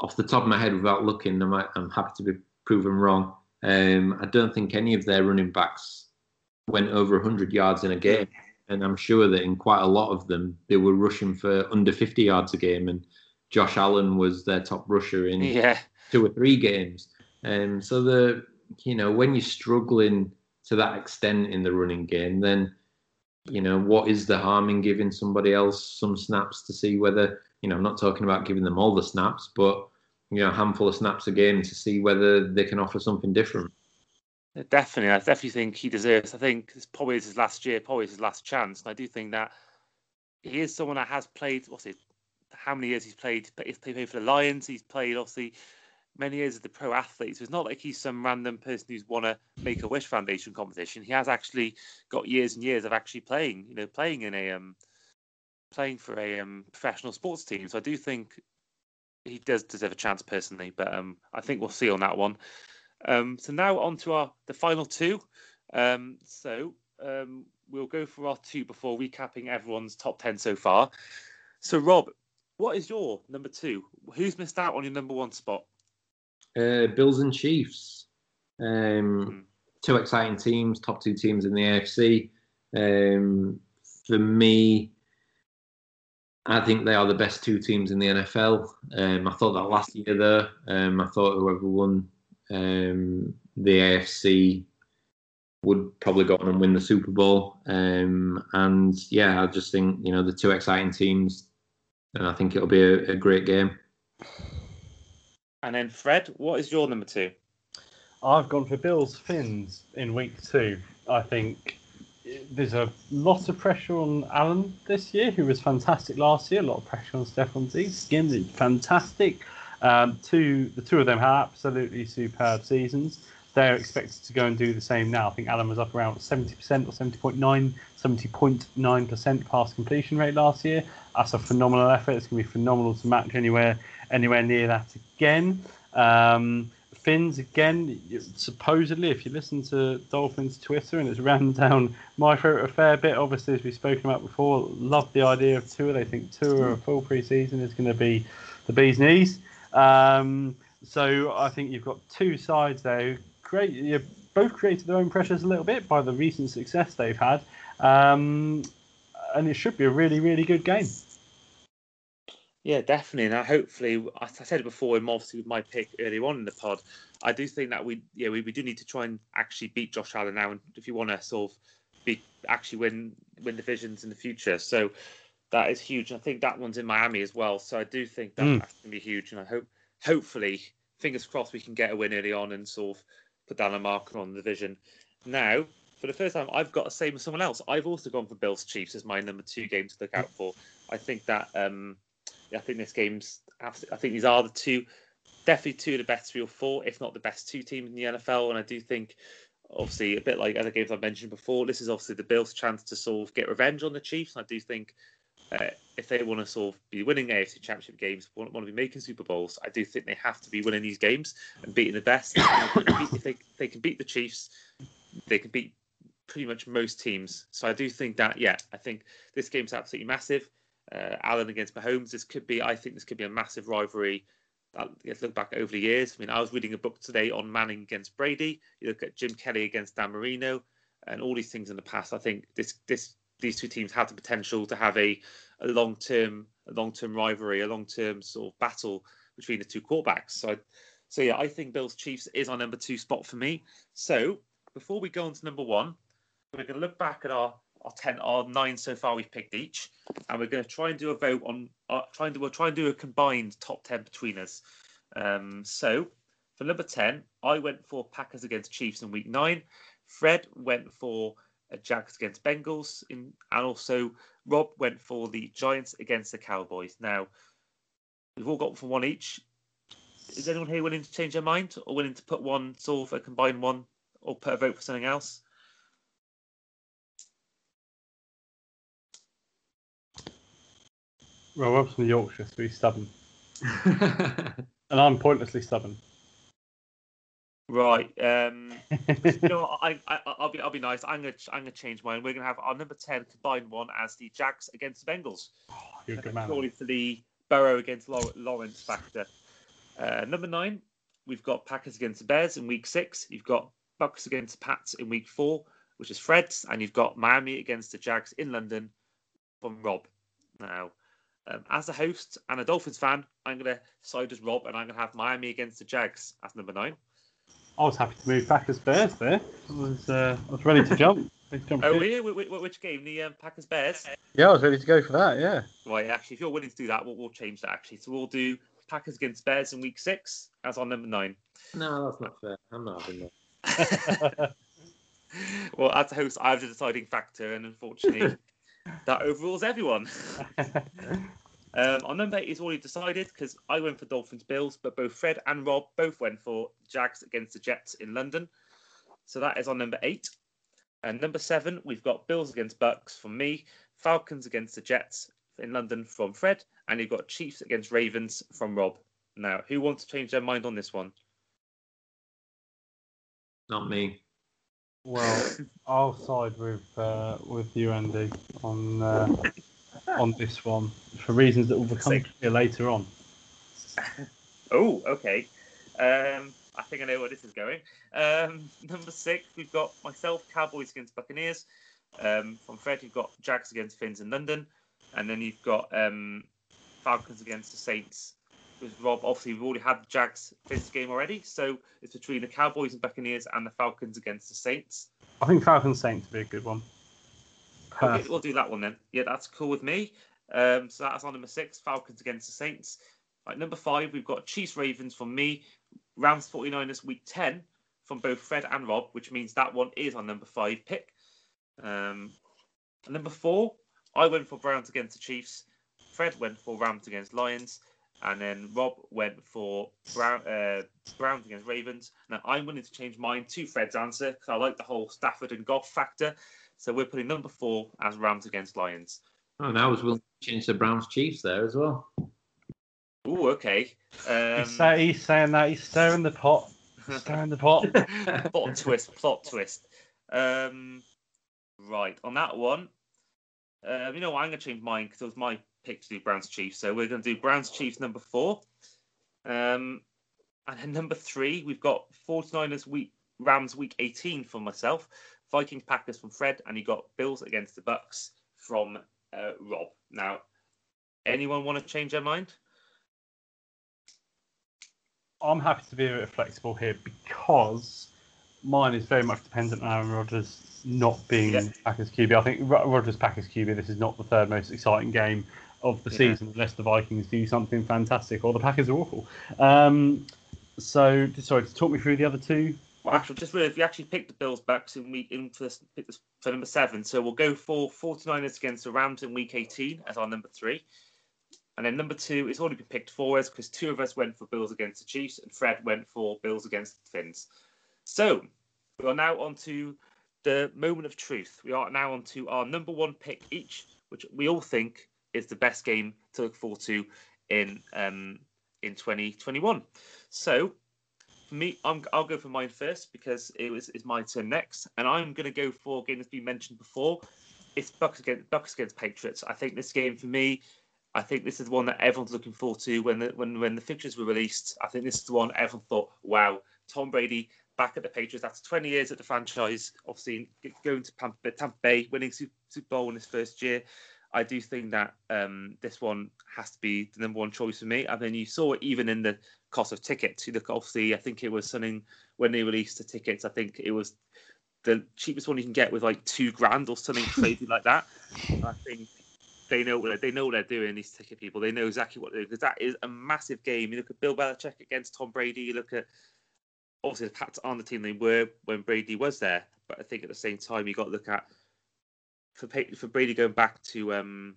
off the top of my head, without looking, I'm, I'm happy to be proven wrong. Um, I don't think any of their running backs went over 100 yards in a game and I'm sure that in quite a lot of them they were rushing for under 50 yards a game, and Josh Allen was their top rusher in (laughs) yeah. two or three games. And um, so the you know when you're struggling to that extent in the running game, then you know what is the harm in giving somebody else some snaps to see whether you know I'm not talking about giving them all the snaps, but you know a handful of snaps a game to see whether they can offer something different. Definitely, I definitely think he deserves. I think it's probably his last year, probably his last chance. And I do think that he is someone that has played. What's it? How many years he's played? He's played for the Lions. He's played obviously many years as a pro athlete. So it's not like he's some random person who's won a Make a Wish Foundation competition. He has actually got years and years of actually playing. You know, playing in a um, playing for a um, professional sports team. So I do think he does deserve a chance personally. But um, I think we'll see on that one. Um, so now on to our the final two. Um, so um, we'll go for our two before recapping everyone's top ten so far. So Rob, what is your number two? Who's missed out on your number one spot? Uh, Bills and Chiefs. Um, hmm. Two exciting teams, top two teams in the AFC. Um, for me, I think they are the best two teams in the NFL. Um, I thought that last year, though. Um, I thought whoever won um, the AFC would probably go on and win the Super Bowl. Um, and yeah, I just think you know the two exciting teams, and I think it'll be a, a great game. And then Fred, what is your number two? I've gone for Bills Fins in week two. I think there's a lot of pressure on Allen this year, who was fantastic last year. A lot of pressure on Stefon Diggs. Skin fantastic. Um, two, the two of them had absolutely superb seasons. They're expected to go and do the same now. I think Allen was up around 70% or 70.9, 70.9% pass completion rate last year. That's a phenomenal effort. It's going to be phenomenal to match anywhere anywhere near that again. Um, Fins again, supposedly, if you listen to Dolphins Twitter and it's (laughs) ran down my throat a fair bit, obviously, as we've spoken about before, love the idea of Tua. They think Tua a full preseason is going to be the bee's knees. Um, So I think you've got two sides there who create, you both created their own pressures a little bit by the recent success they've had. Um, and it should be a really, really good game. Yeah, definitely. And hopefully, I said it before, and obviously with my pick earlier on in the pod, I do think that we, yeah, we, we do need to try and actually beat Josh Allen now, and if you want to sort of be actually win win divisions in the future. So that is huge. I think that one's in Miami as well. So I do think that mm. that's going to be huge, and I hope, hopefully, fingers crossed, we can get a win early on and sort of put down a marker on the division. Now, for the first time, I've got the same as someone else. I've also gone for Bills Chiefs as my number two game to look out for. I think that um, I think this game's. I think these are the two, definitely two of the best three or four, if not the best two teams in the NFL. And I do think, obviously, a bit like other games I've mentioned before, this is obviously the Bills' chance to sort of get revenge on the Chiefs. And I do think uh, if they want to sort of be winning AFC Championship games, want, want to be making Super Bowls, I do think they have to be winning these games and beating the best. if they, they can beat the Chiefs, they can beat pretty much most teams. So I do think that, yeah, I think this game's absolutely massive. Uh, Allen against Mahomes, this could be, I think this could be a massive rivalry. Let's look back over the years. I mean, I was reading a book today on Manning against Brady. You look at Jim Kelly against Dan Marino, and all these things in the past. I think this this these two teams have the potential to have a, a long term a long term rivalry, a long term sort of battle between the two quarterbacks. So, so yeah, I think Bills Chiefs is our number two spot for me. So before we go on to number one, we're going to look back at our our ten, our nine so far we've picked each, and we're going to try and do a vote on. Uh, try and we'll try and do a combined top ten between us. Um, so for number ten, I went for Packers against Chiefs in Week Nine. Fred went for Jags against Bengals, in, and also Rob went for the Giants against the Cowboys. Now we've all got for one each. Is anyone here willing to change their mind or willing to put one sort of a combined one or put a vote for something else? Well, Rob's from Yorkshire, so he's stubborn. (laughs) and I'm pointlessly stubborn. Right. Um, you (laughs) know, I, I, I'll be, I'll be nice. I'm gonna, I'm gonna change mine. We're gonna have our number ten combined one as the Jags against the Bengals. Oh, you're a good man. Purely for the Burrow against Lawrence factor. Uh, number nine, we've got Packers against the Bears in Week Six. You've got Bucks against Pats in Week Four, which is Fred's, and you've got Miami against the Jags in London from Rob. Now, um, as a host and a Dolphins fan, I'm going to side as Rob, and I'm going to have Miami against the Jags as number nine. I was happy to move Packers Bears there. I was, uh, I was ready to jump. (laughs) jump oh, yeah? Which game? The um, Packers Bears? Yeah, I was ready to go for that. Yeah. Right. Actually, if you're willing to do that, we'll, we'll change that. Actually, so we'll do Packers against Bears in Week Six as our number nine. No, that's not fair. I'm not having that. (laughs) well, as a host, I have the deciding factor, and unfortunately, (laughs) that overrules everyone. Um, our number eight is already decided because I went for Dolphins Bills, but both Fred and Rob both went for Jags against the Jets in London. So that is our number eight. And number seven, we've got Bills against Bucks from me, Falcons against the Jets in London from Fred, and you've got Chiefs against Ravens from Rob. Now, who wants to change their mind on this one? Not me. Well, I'll side with uh, with you, Andy, on uh, on this one for reasons that will become clear later on. (laughs) oh, okay. Um, I think I know where this is going. Um, number six, we've got myself, Cowboys against Buccaneers. Um, from Fred, you've got Jags against Fins in London, and then you've got um, Falcons against the Saints with Rob. Obviously, we've already had the Jags Fins game already, so it's between the Cowboys and Buccaneers and the Falcons against the Saints. I think Falcons Saints would be a good one. Okay, we'll do that one then. Yeah, that's cool with me. Um, so that's on number six, Falcons against the Saints. Right, number five, we've got Chiefs Ravens from me, Rams 49ers week 10 from both Fred and Rob, which means that one is on number five pick. Um, number four, I went for Browns against the Chiefs. Fred went for Rams against Lions. And then Rob went for Brown, uh, Browns against Ravens. Now I'm willing to change mine to Fred's answer because I like the whole Stafford and Goff factor. So we're putting number four as Rams against Lions. Oh, and I was willing to change the Browns Chiefs there as well. Oh, okay. Um, he's, say, he's, saying that he's stirring the pot. Stirring the pot. (laughs) (laughs) plot twist. Plot twist. Um, right on that one. Uh, you know, what? I'm going to change mine because it was my pick to do Browns Chiefs. So we're going to do Browns Chiefs number four. Um, And then number three, we've got 49ers week Rams week 18 for myself, Vikings Packers from Fred, and you got Bills against the Bucks from uh, Rob. Now, anyone want to change their mind? I'm happy to be a bit flexible here because mine is very much dependent on Aaron Rodgers not being yeah. Packers QB. I think Rodgers Packers QB. This is not the third most exciting game of the yeah. season unless the Vikings do something fantastic or the Packers are awful. Um, so, sorry, to talk me through the other two. Well, actually, just really, if we actually picked the Bills Bucks in week in for, this, for number seven. So we'll go for 49ers against the Rams in week 18 as our number three. And then number two, it's already been picked for us because two of us went for Bills against the Chiefs and Fred went for Bills against the Fins. So we are now on to the moment of truth. We are now on to our number one pick each, which we all think is the best game to look forward to in um, in 2021. So me, i will go for mine first because it was it's my turn next, and I'm going to go for a game that's been mentioned before. It's Bucks against Bucks against Patriots. I think this game for me, I think this is one that everyone's looking forward to when the when when the fixtures were released. I think this is the one everyone thought, wow, Tom Brady back at the Patriots after 20 years at the franchise, obviously going to Tampa Bay, winning Super Bowl in his first year. I do think that um, this one has to be the number one choice for me. I mean, you saw it even in the cost of tickets. You look, obviously, I think it was something when they released the tickets. I think it was the cheapest one you can get with like two grand or something (laughs) crazy like that. I think they know what they know what they're doing. These ticket people, they know exactly what they're doing because that is a massive game. You look at Bill Belichick against Tom Brady. You look at obviously the Pats on the team they were when Brady was there, but I think at the same time you got to look at for for Brady going back to um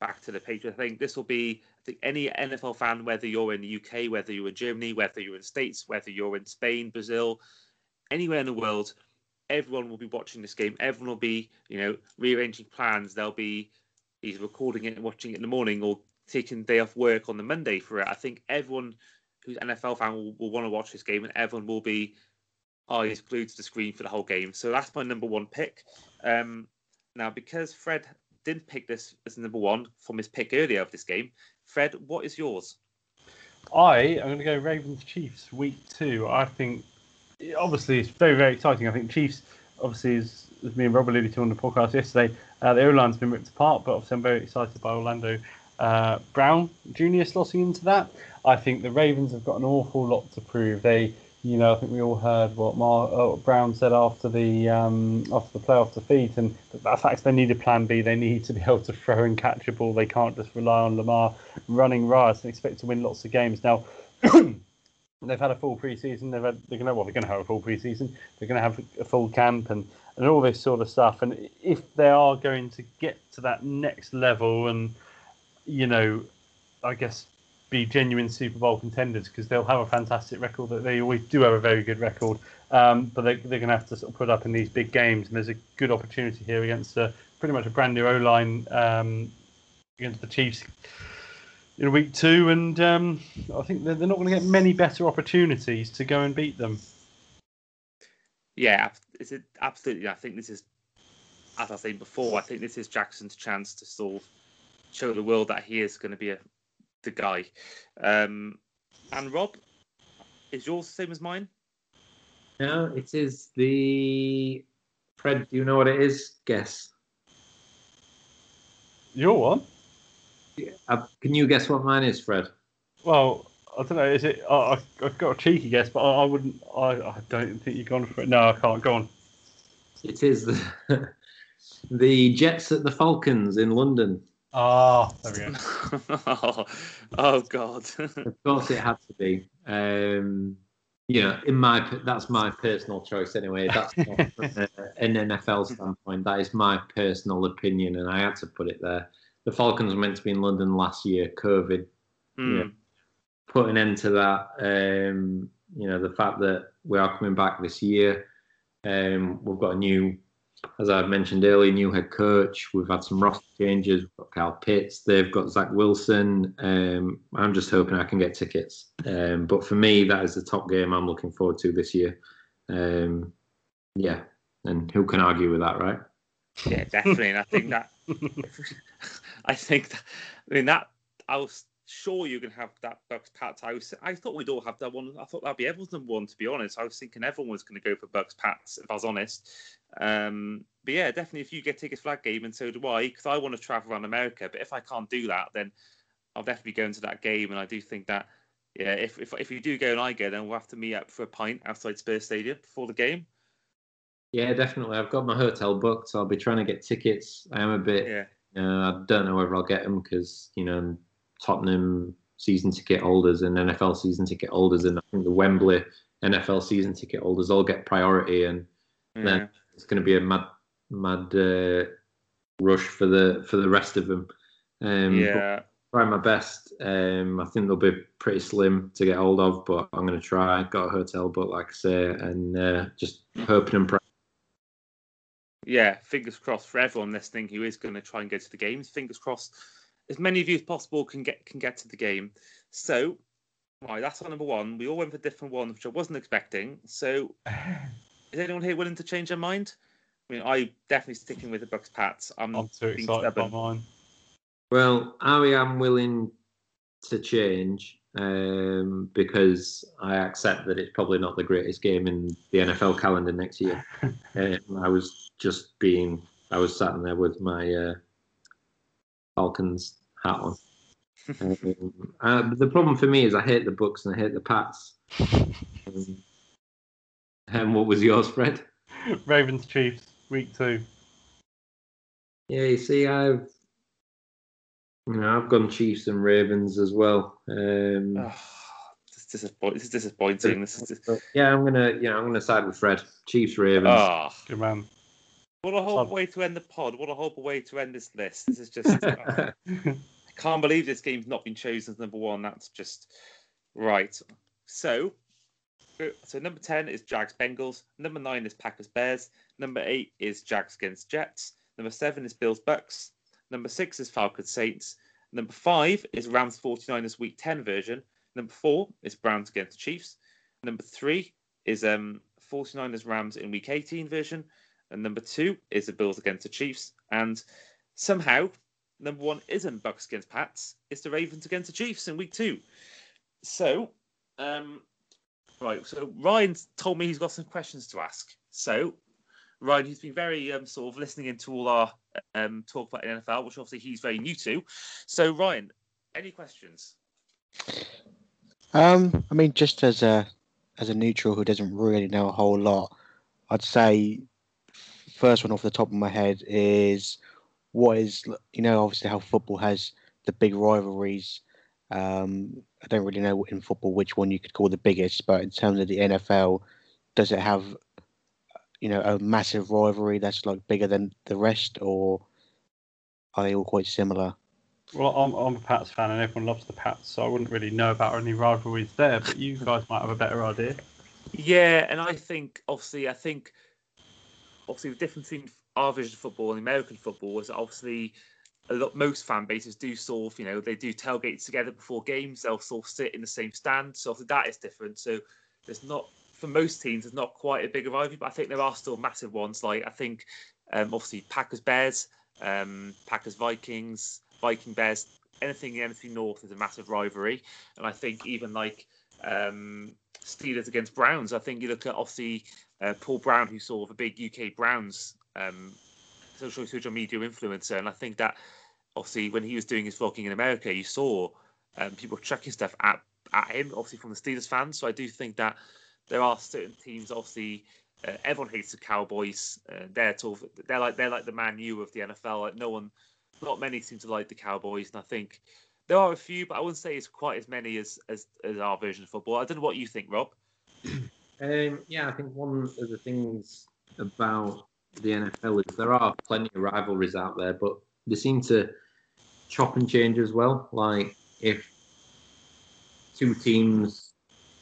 back to the Patriots. I think this will be I think any NFL fan, whether you're in the UK, whether you're in Germany, whether you're in States, whether you're in Spain, Brazil, anywhere in the world, everyone will be watching this game. Everyone will be, you know, rearranging plans. They'll be either recording it and watching it in the morning or taking day off work on the Monday for it. I think everyone who's an NFL fan will, will want to watch this game and everyone will be eyes glued to the screen for the whole game. So that's my number one pick. Um, now, because Fred didn't pick this as number one from his pick earlier of this game, Fred, what is yours? I am going to go Ravens Chiefs week two. I think obviously it's very very exciting. I think Chiefs obviously as, as me and Rob alluded to on the podcast yesterday, uh, the O line's been ripped apart, but obviously I'm very excited by Orlando uh, Brown Jr. slotting into that. I think the Ravens have got an awful lot to prove. They you know, I think we all heard what Mar- uh, Brown said after the um, after the playoff defeat, and the fact they need a plan B. They need to be (laughs) able to throw and catch a ball. They can't just rely on Lamar running riot and expect to win lots of games. Now, (clears throat) they've had a full preseason. They've had, they're going to well, they're going to have a full preseason. They're going to have a full camp and and all this sort of stuff. And if they are going to get to that next level, and you know, I guess be genuine Super Bowl contenders because they'll have a fantastic record. That they always do have a very good record, um, but they, they're going to have to sort of put up in these big games. And there's a good opportunity here against a, pretty much a brand new O line um, against the Chiefs in week two. And um, I think they're, they're not going to get many better opportunities to go and beat them. Yeah, it's absolutely. I think this is, as I said before, I think this is Jackson's chance to sort of show the world that he is going to be a the guy. Um, and Rob, is yours the same as mine? No, it is the. Fred, do you know what it is? Guess. Your one? Yeah, uh, can you guess what mine is, Fred? Well, I don't know. Is it? I, have got a cheeky guess, but I, I wouldn't. I, I, don't think you've gone for it. No, I can't. Go on. It is (laughs) the the Jets at the Falcons in London. Oh, there we go. oh, (laughs) oh, God. (laughs) of course, it had to be. Um, you know, in my that's my personal choice anyway. That's not an NFL standpoint. That is my personal opinion, and I had to put it there. The Falcons were meant to be in London last year. COVID, mm. you know, hmm. put an end to that. Um, you know, the fact that we are coming back this year. Um, we've got a new as I've mentioned earlier, new head coach. We've had some roster changes. We've got Kyle Pitts. They've got Zach Wilson. Um, I'm just hoping I can get tickets. Um, but for me, that is the top game I'm looking forward to this year. Um, yeah, and who can argue with that, right? Yeah, definitely. and I think that (laughs) (laughs) I think that I mean that I was sure you're going to have that Bucks Pats. I was, I thought we'd all have that one. I thought that'd be everyone's number one. To be honest, I was thinking everyone was going to go for Bucks Pats. If I was honest, um, but yeah, definitely if you get tickets for that game, and so do I, because I want to travel around America. But if I can't do that, then I'll definitely go into that game. And I do think that yeah, if if if you do go and I go, then we'll have to meet up for a pint outside Spurs Stadium before the game. Yeah, definitely. I've got my hotel booked. So I'll be trying to get tickets. I am a bit. Yeah. Uh, I don't know whether I'll get them because you know Tottenham season ticket holders and NFL season ticket holders, and I think the Wembley NFL season ticket holders all get priority, and yeah. then it's going to be a mad, mad uh, rush for the for the rest of them. Um, yeah, try my best. Um, I think they'll be pretty slim to get hold of, but I'm going to try. Got a hotel book, like I say, and uh, just hoping and praying. Yeah, fingers crossed for everyone listening who is going to try and go to the games. Fingers crossed as many of you as possible can get can get to the game. So, right, that's our number one. We all went for different ones, which I wasn't expecting. So, (laughs) is anyone here willing to change their mind? I mean, I'm definitely sticking with the Bucks Pats. I'm, I'm too excited by mine. Well, I am willing to change um, because I accept that it's probably not the greatest game in the NFL calendar next year. (laughs) um, I was just being, I was sat in there with my uh, Falcons hat on. (laughs) um, uh, the problem for me is I hate the Bucks and I hate the Pats. (laughs) Um, and what was yours, Fred? Ravens Chiefs, week two. Yeah, you see, I've you know, I've gone Chiefs and Ravens as well. Um, oh, this, is disappointing. this is disappointing. This is just... Yeah, I'm gonna yeah, I'm gonna side with Fred. Chiefs, Ravens. Oh, good man. What a horrible way to end the pod. What a horrible way to end this list. This is just. oh, (laughs) I can't believe this game's not been chosen as number one. That's just right. So, so number ten is Jags Bengals. Number nine is Packers Bears. Number eight is Jags against Jets. Number seven is Bills Bucks. Number six is Falcons Saints. Number five is Rams 49ers Week 10 version. Number four is Browns against Chiefs. Number three is um, 49ers Rams in Week 18 version. And number two is the Bills against the Chiefs. And somehow, number one isn't Bucks against Pats. It's the Ravens against the Chiefs in week two. So, um, right. So Ryan told me he's got some questions to ask. So, Ryan, he's been very um, sort of listening into all our um, talk about NFL, which obviously he's very new to. So, Ryan, any questions? Um, I mean, just as a as a neutral who doesn't really know a whole lot, I'd say first one off the top of my head is what is you know obviously how football has the big rivalries. Um, I don't really know in football which one you could call the biggest, but in terms of the NFL, does it have you know a massive rivalry that's like bigger than the rest, or are they all quite similar? Well, I'm, I'm a Pats fan, and everyone loves the Pats, so I wouldn't really know about any rivalries there. But you guys might have a better idea. Yeah, and I think obviously, I think obviously the difference between our vision of football and American football is obviously a lot most fan bases do sort of you know they do tailgates together before games. They'll sort of sit in the same stand. So that is different. So there's not for most teams there's not quite a big rivalry but I think there are still massive ones. Like I think um, obviously Packers Bears um, Packers Vikings Viking Bears anything in anything north is a massive rivalry. And I think even like um, Steelers against Browns I think you look at obviously uh, Paul Brown, sort of a big UK Browns um, social social media influencer, and I think that obviously when he was doing his vlogging in America, you saw um, people chucking stuff at at him, obviously from the Steelers fans. So I do think that there are certain teams, obviously. Uh, everyone hates the Cowboys. Uh, they're they're like they're like the Man U of the NFL. Like no one, not many seem to like the Cowboys, and I think there are a few, but I wouldn't say it's quite as many as as, as our version of football. I don't know what you think, Rob. (clears throat) Um, yeah, I think one of the things about the NFL is there are plenty of rivalries out there, but they seem to chop and change as well. Like if two teams,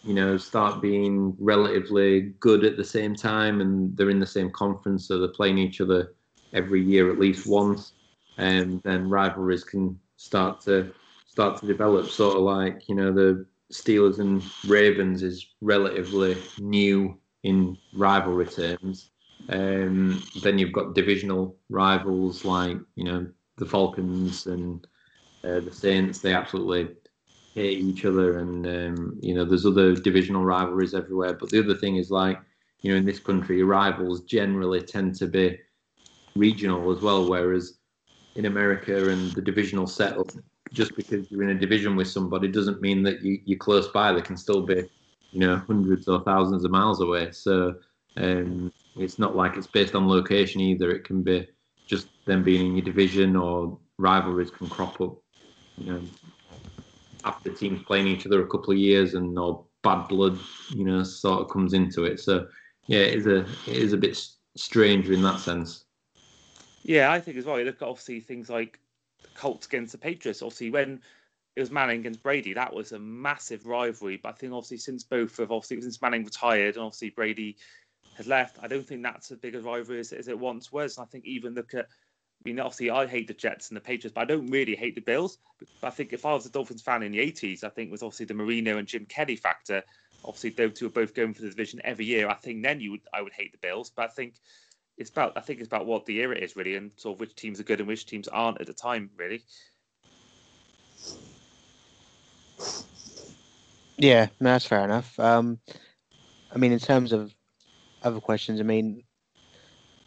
you know, start being relatively good at the same time and they're in the same conference, so they're playing each other every year at least once, and then rivalries can start to start to develop. Sort of like you know the Steelers and Ravens is relatively new in rivalry terms. Um, then you've got divisional rivals like you know the Falcons and uh, the Saints. They absolutely hate each other, and um, you know, there's other divisional rivalries everywhere. But the other thing is like, you know, in this country, rivals generally tend to be regional as well, whereas in America and the divisional setup, just because you're in a division with somebody doesn't mean that you, you're close by. They can still be, you know, hundreds or thousands of miles away. So um, it's not like it's based on location either. It can be just them being in your division or rivalries can crop up, you know, after teams playing each other a couple of years and or bad blood, you know, sort of comes into it. So yeah, it is a it is a bit strange in that sense. Yeah, I think as well. You look at obviously things like Colts against the Patriots. Obviously, when it was Manning against Brady, that was a massive rivalry. But I think obviously since both of obviously since Manning retired and obviously Brady has left, I don't think that's as big a rivalry as, as it once was. And I think even look at I mean, obviously, I hate the Jets and the Patriots, but I don't really hate the Bills. But I think if I was a Dolphins fan in the 80s, I think was obviously the Marino and Jim Kelly factor. Obviously, those two are both going for the division every year. I think then you would I would hate the Bills, but I think it's about I think it's about what the era is really, and sort of which teams are good and which teams aren't at the time, really. Yeah, no, that's fair enough. Um, I mean, in terms of other questions, I mean,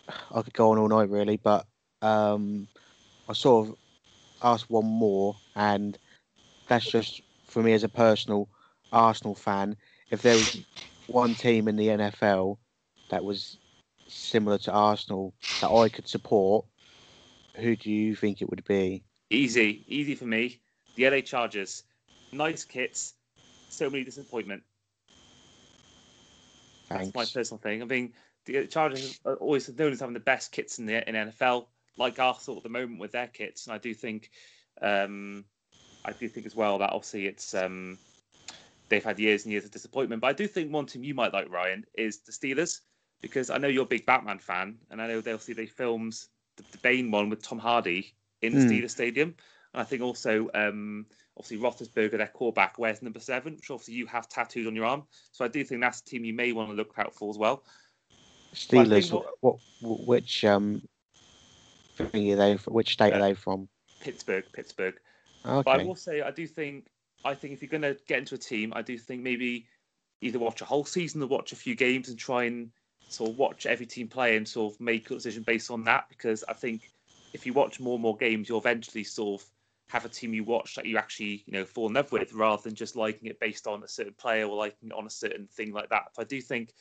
I could go on all night really, but um, I sort of asked one more, and that's just for me as a personal Arsenal fan. If there was one team in the NFL that was similar to Arsenal that I could support, who do you think it would be? Easy, easy for me. The LA Chargers, nice kits, so many disappointment. Thanks. That's my personal thing. I mean, the Chargers are always known as having the best kits in the in NFL like Arsenal at the moment with their kits, and I do think, um, I do think as well that obviously it's um, they've had years and years of disappointment. But I do think one team you might like, Ryan, is the Steelers because I know you're a big Batman fan, and I know they'll see they filmed the, the Bane one with Tom Hardy in the mm. Steelers Stadium, and I think also um, obviously Roethlisberger, their quarterback, wears number seven, which obviously you have tattooed on your arm. So I do think that's a team you may want to look out for as well. Steelers, what, what, which um, are they? Which state uh, are they from? Pittsburgh, Pittsburgh. Okay. But I will say, I do think, I think if you're going to get into a team, I do think maybe either watch a whole season or watch a few games and try and sort of watch every team play and sort of make a decision based on that. Because I think if you watch more and more games, you'll eventually sort of have a team you watch that you actually, you know, fall in love with rather than just liking it based on a certain player or liking it on a certain thing like that. So I do think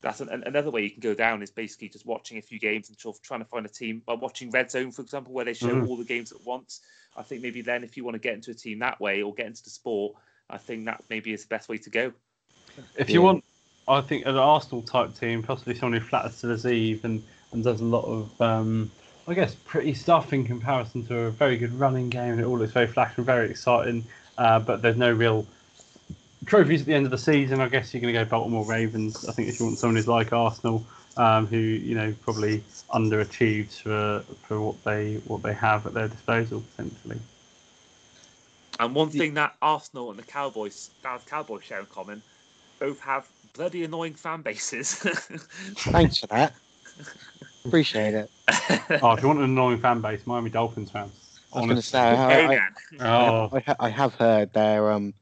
that's an, another way you can go down is basically just watching a few games and sort of trying to find a team by watching Red Zone, for example, where they show mm. all the games at once. I think maybe then if you want to get into a team that way or get into the sport, I think that maybe is the best way to go. If you want, I think an Arsenal type team, possibly someone who flatters to the Eve and, and does a lot of, um, I guess, pretty stuff in comparison to a very good running game and it all looks very flash and very exciting, uh, but there's no real trophies at the end of the season, I guess you're going to go Baltimore Ravens. I think if you want someone who's like Arsenal, um, who you know probably underachieves for for what they what they have at their disposal potentially. And one thing that Arsenal and the Cowboys, Dallas Cowboys, share in common, both have bloody annoying fan bases. (laughs) Thanks for that. Appreciate it. oh, if you want an annoying fan base, Miami Dolphins fans. I was going to say, I, I, oh. I, I, have heard their um,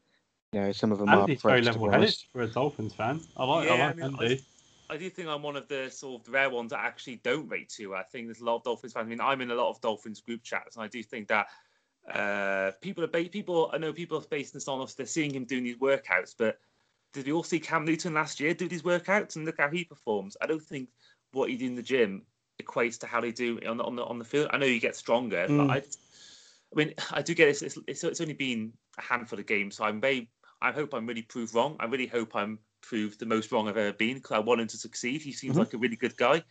you know, some of them Andy's are very level-headed for a Dolphins fan. I like, yeah, I like I mean, Andy. I, I, do think I'm one of the sort of rare ones that actually don't rate Tua. I think there's a lot of Dolphins fans. I mean, I'm in a lot of Dolphins group chats, and I do think that uh, people are ba- people. I know people are basing this on us. They're seeing him doing these workouts, but did we all see Cam Newton last year do these workouts and look how he performs? I don't think what he did in the gym equates to how they do on the on the, on the field. I know you get stronger, mm. but I, I mean, I do get it. It's, it's, it's, only been a handful of games, so I'm very I hope I'm really proved wrong. I really hope I'm proved the most wrong I've ever been because I want him to succeed. He seems mm-hmm. like a really good guy,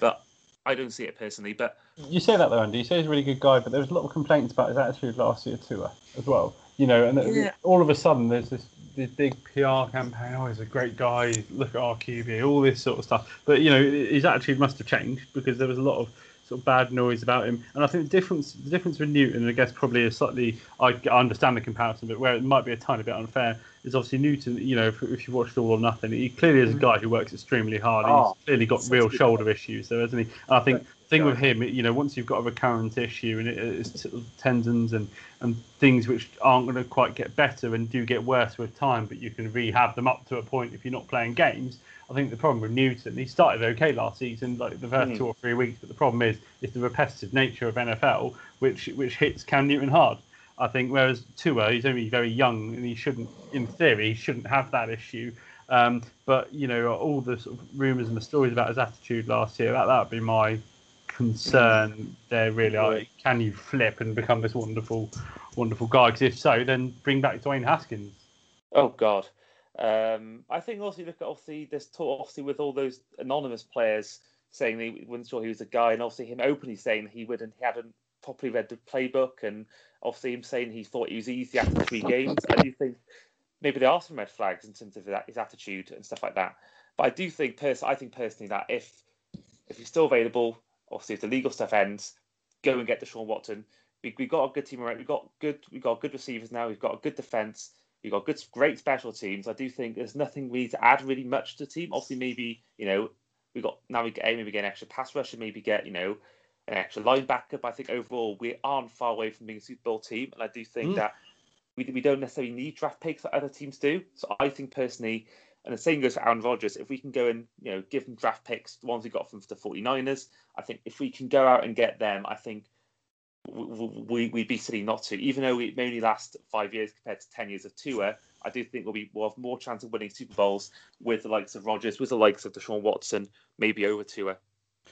but I don't see it personally. But you say that though, Andy. You say he's a really good guy, but there was a lot of complaints about his attitude last year too, as well. You know, and yeah. all of a sudden there's this this big PR campaign. Oh, he's a great guy. Look at our QB, all this sort of stuff. But you know, his attitude must have changed because there was a lot of sort of bad noise about him. And I think the difference the difference with Newton, I guess probably a slightly I, I understand the comparison, but where it might be a tiny bit unfair is obviously Newton. You know, if, if you watched All or Nothing, he clearly is a mm. guy who works extremely hard. Oh, He's clearly got real shoulder issues, though, hasn't he? And I think But- thing with him, you know, once you've got a recurrent issue and it, it's t- tendons and and things which aren't going to quite get better and do get worse with time, but you can rehab them up to a point if you're not playing games. I think the problem with Newton, he started okay last season, like the first Mm. two or three weeks, but the problem is it's the repetitive nature of NFL which which hits Cam Newton hard. I think whereas Tua, he's only very young and he shouldn't, in theory, he shouldn't have that issue. Um, but you know, all the sort of rumours and the stories about his attitude last year, that that would be my concern. There really are. Can you flip and become this wonderful, wonderful guy? Because if so, then bring back Dwayne Haskins. Oh God. Um, I think also you look at obviously there's talk obviously with all those anonymous players saying they weren't sure he was a guy, and obviously him openly saying he wouldn't he hadn't properly read the playbook, and obviously him saying he thought he was easy after three games. I do think maybe there are some red flags in terms of that, his attitude and stuff like that. But I do think pers- I think personally that if if he's still available, obviously if the legal stuff ends, go and get the Deshaun Watson. We we got a good team around. We've got good We've got good receivers now. We've got a good defense. We've got good, great special teams. I do think there's nothing really to add really much to the team. Obviously, maybe you know we got now we get maybe get an extra pass rusher, maybe get you know an extra linebacker. But I think overall we aren't far away from being a Super Bowl team, and I do think Mm. that we we don't necessarily need draft picks that other teams do. So I think personally, and the same goes for Aaron Rodgers. If we can go and you know give them draft picks, the ones we got from the 49ers, I think if we can go out and get them, I think we, we'd be silly not to. Even though it may only last five years compared to 10 years of Tua, I do think we'll, be, we'll have more chance of winning Super Bowls with the likes of Rodgers, with the likes of Deshaun Watson, maybe over Tua.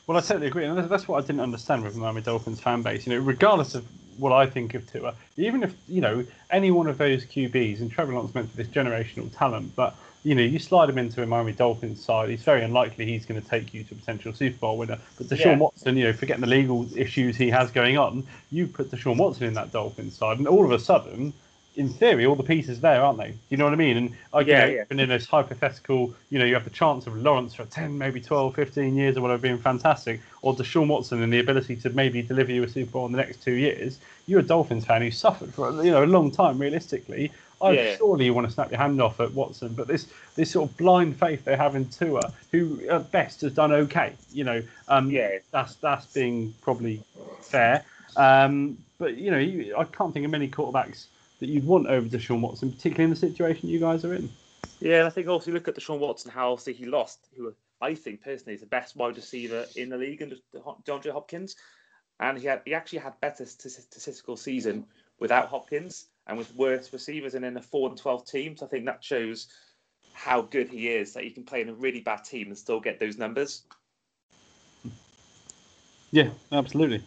Well, I totally agree, and that's what I didn't understand with Miami Dolphins fan base. You know, regardless of what I think of Tua, even if you know any one of those QBs, and Trevor Lawrence meant for this generational talent, but you know, you slide him into a Miami Dolphins side, it's very unlikely he's going to take you to a potential Super Bowl winner. But Deshaun Yeah. Watson, you know, forgetting the legal issues he has going on, you put Deshaun Watson in that Dolphins side, and all of a sudden, in theory, all the pieces there, aren't they? Do you know what I mean? And I Yeah, yeah. in this hypothetical, you know, you have the chance of Lawrence for 10, maybe 12, 15 years or whatever being fantastic, or Deshaun Watson and the ability to maybe deliver you a Super Bowl in the next two years. You're a Dolphins fan who suffered for you know a long time, realistically. I Yeah. surely you want to snap your hand off at Watson, but this this sort of blind faith they have in Tua, who at best has done okay, you know, um, Yeah. that's that's being probably fair. Um, but you know, you, I can't think of many quarterbacks that you'd want over Deshaun Watson, particularly in the situation you guys are in. Yeah, and I think also you look at Deshaun Watson, how obviously he lost, who I think personally is the best wide receiver in the league, and DeAndre Hopkins. And he had he actually had better statistical season without Hopkins and with worse receivers and in a four and twelve team. So I think that shows how good he is that he can play in a really bad team and still get those numbers. Yeah, absolutely.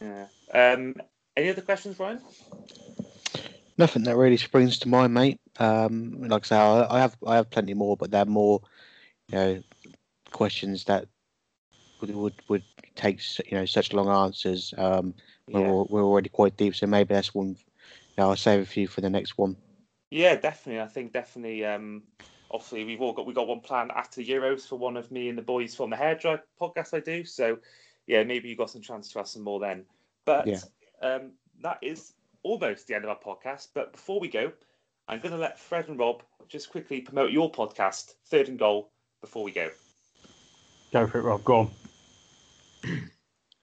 Yeah. Um, any other questions, Ryan? Nothing that really springs to mind, mate. Um, like I say, I, I have I have plenty more, but they're more, you know, questions that would would, would take you know such long answers. Um, Yeah. we're, we're already quite deep, so maybe that's one. Yeah, I'll save a few for the next one. Yeah, definitely. I think definitely. Um, obviously, we've all got we got one plan after the Euros for one of me and the boys from the Hairdry podcast I do. So, yeah, maybe you got some chance to ask some more then. But Yeah. um, that is almost the end of our podcast. But before we go, I'm going to let Fred and Rob just quickly promote your podcast, Third and Goal, before we go. Go for it, Rob. Go on. (clears throat)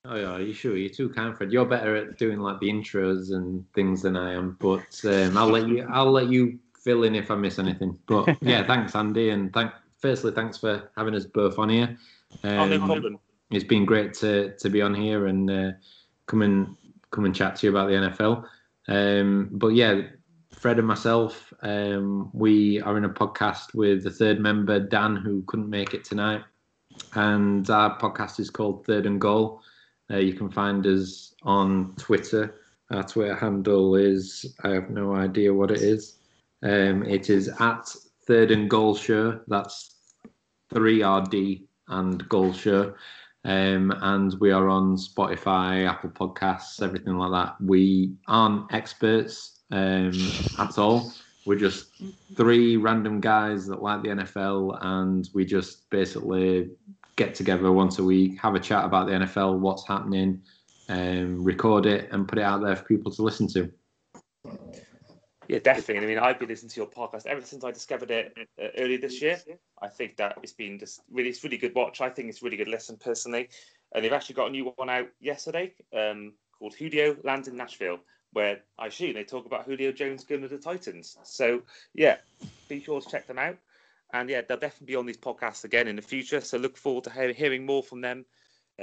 Oh yeah, you sure? You're too kind, Fred. You're better at doing like the intros and things than I am. But um, I'll let you. I'll let you fill in if I miss anything. But (laughs) yeah, thanks, Andy, and thank. Firstly, thanks for having us both on here. oh, no Um, problem. It's been great to to be on here and uh, come and come and chat to you about the NFL. Um, but yeah, Fred and myself, um, we are in a podcast with the third member Dan, who couldn't make it tonight, and our podcast is called Third and Goal. Uh, you can find us on Twitter. Our Twitter handle is I have no idea what it is. Um, it is at Third and Goal Show. That's three RD and Goal Show. Um, and we are on Spotify, Apple Podcasts, everything like that. We aren't experts um, at all. We're just three random guys that like the NFL, and we just basically get together once a week, have a chat about the NFL, what's happening, um, record it, and put it out there for people to listen to. Yeah, definitely. I mean, I've been listening to your podcast ever since I discovered it uh, earlier this year. I think that it's been just really, it's really good watch. I think it's really good listen personally. And they've actually got a new one out yesterday um, called Julio Lands in Nashville, where I assume they talk about Julio Jones going to the Titans. So yeah, be sure to check them out. And yeah, they'll definitely be on these podcasts again in the future. So look forward to he- hearing more from them,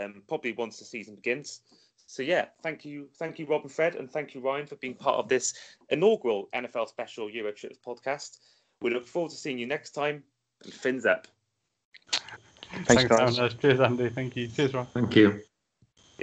um, probably once the season begins. So yeah, thank you, thank you, Rob and Fred, and thank you, Ryan, for being part of this inaugural NFL special Euro Tripz podcast. We look forward to seeing you next time. And fins up. Thanks, guys. Cheers, Andy. Thank you. Cheers, Ryan. Thank you.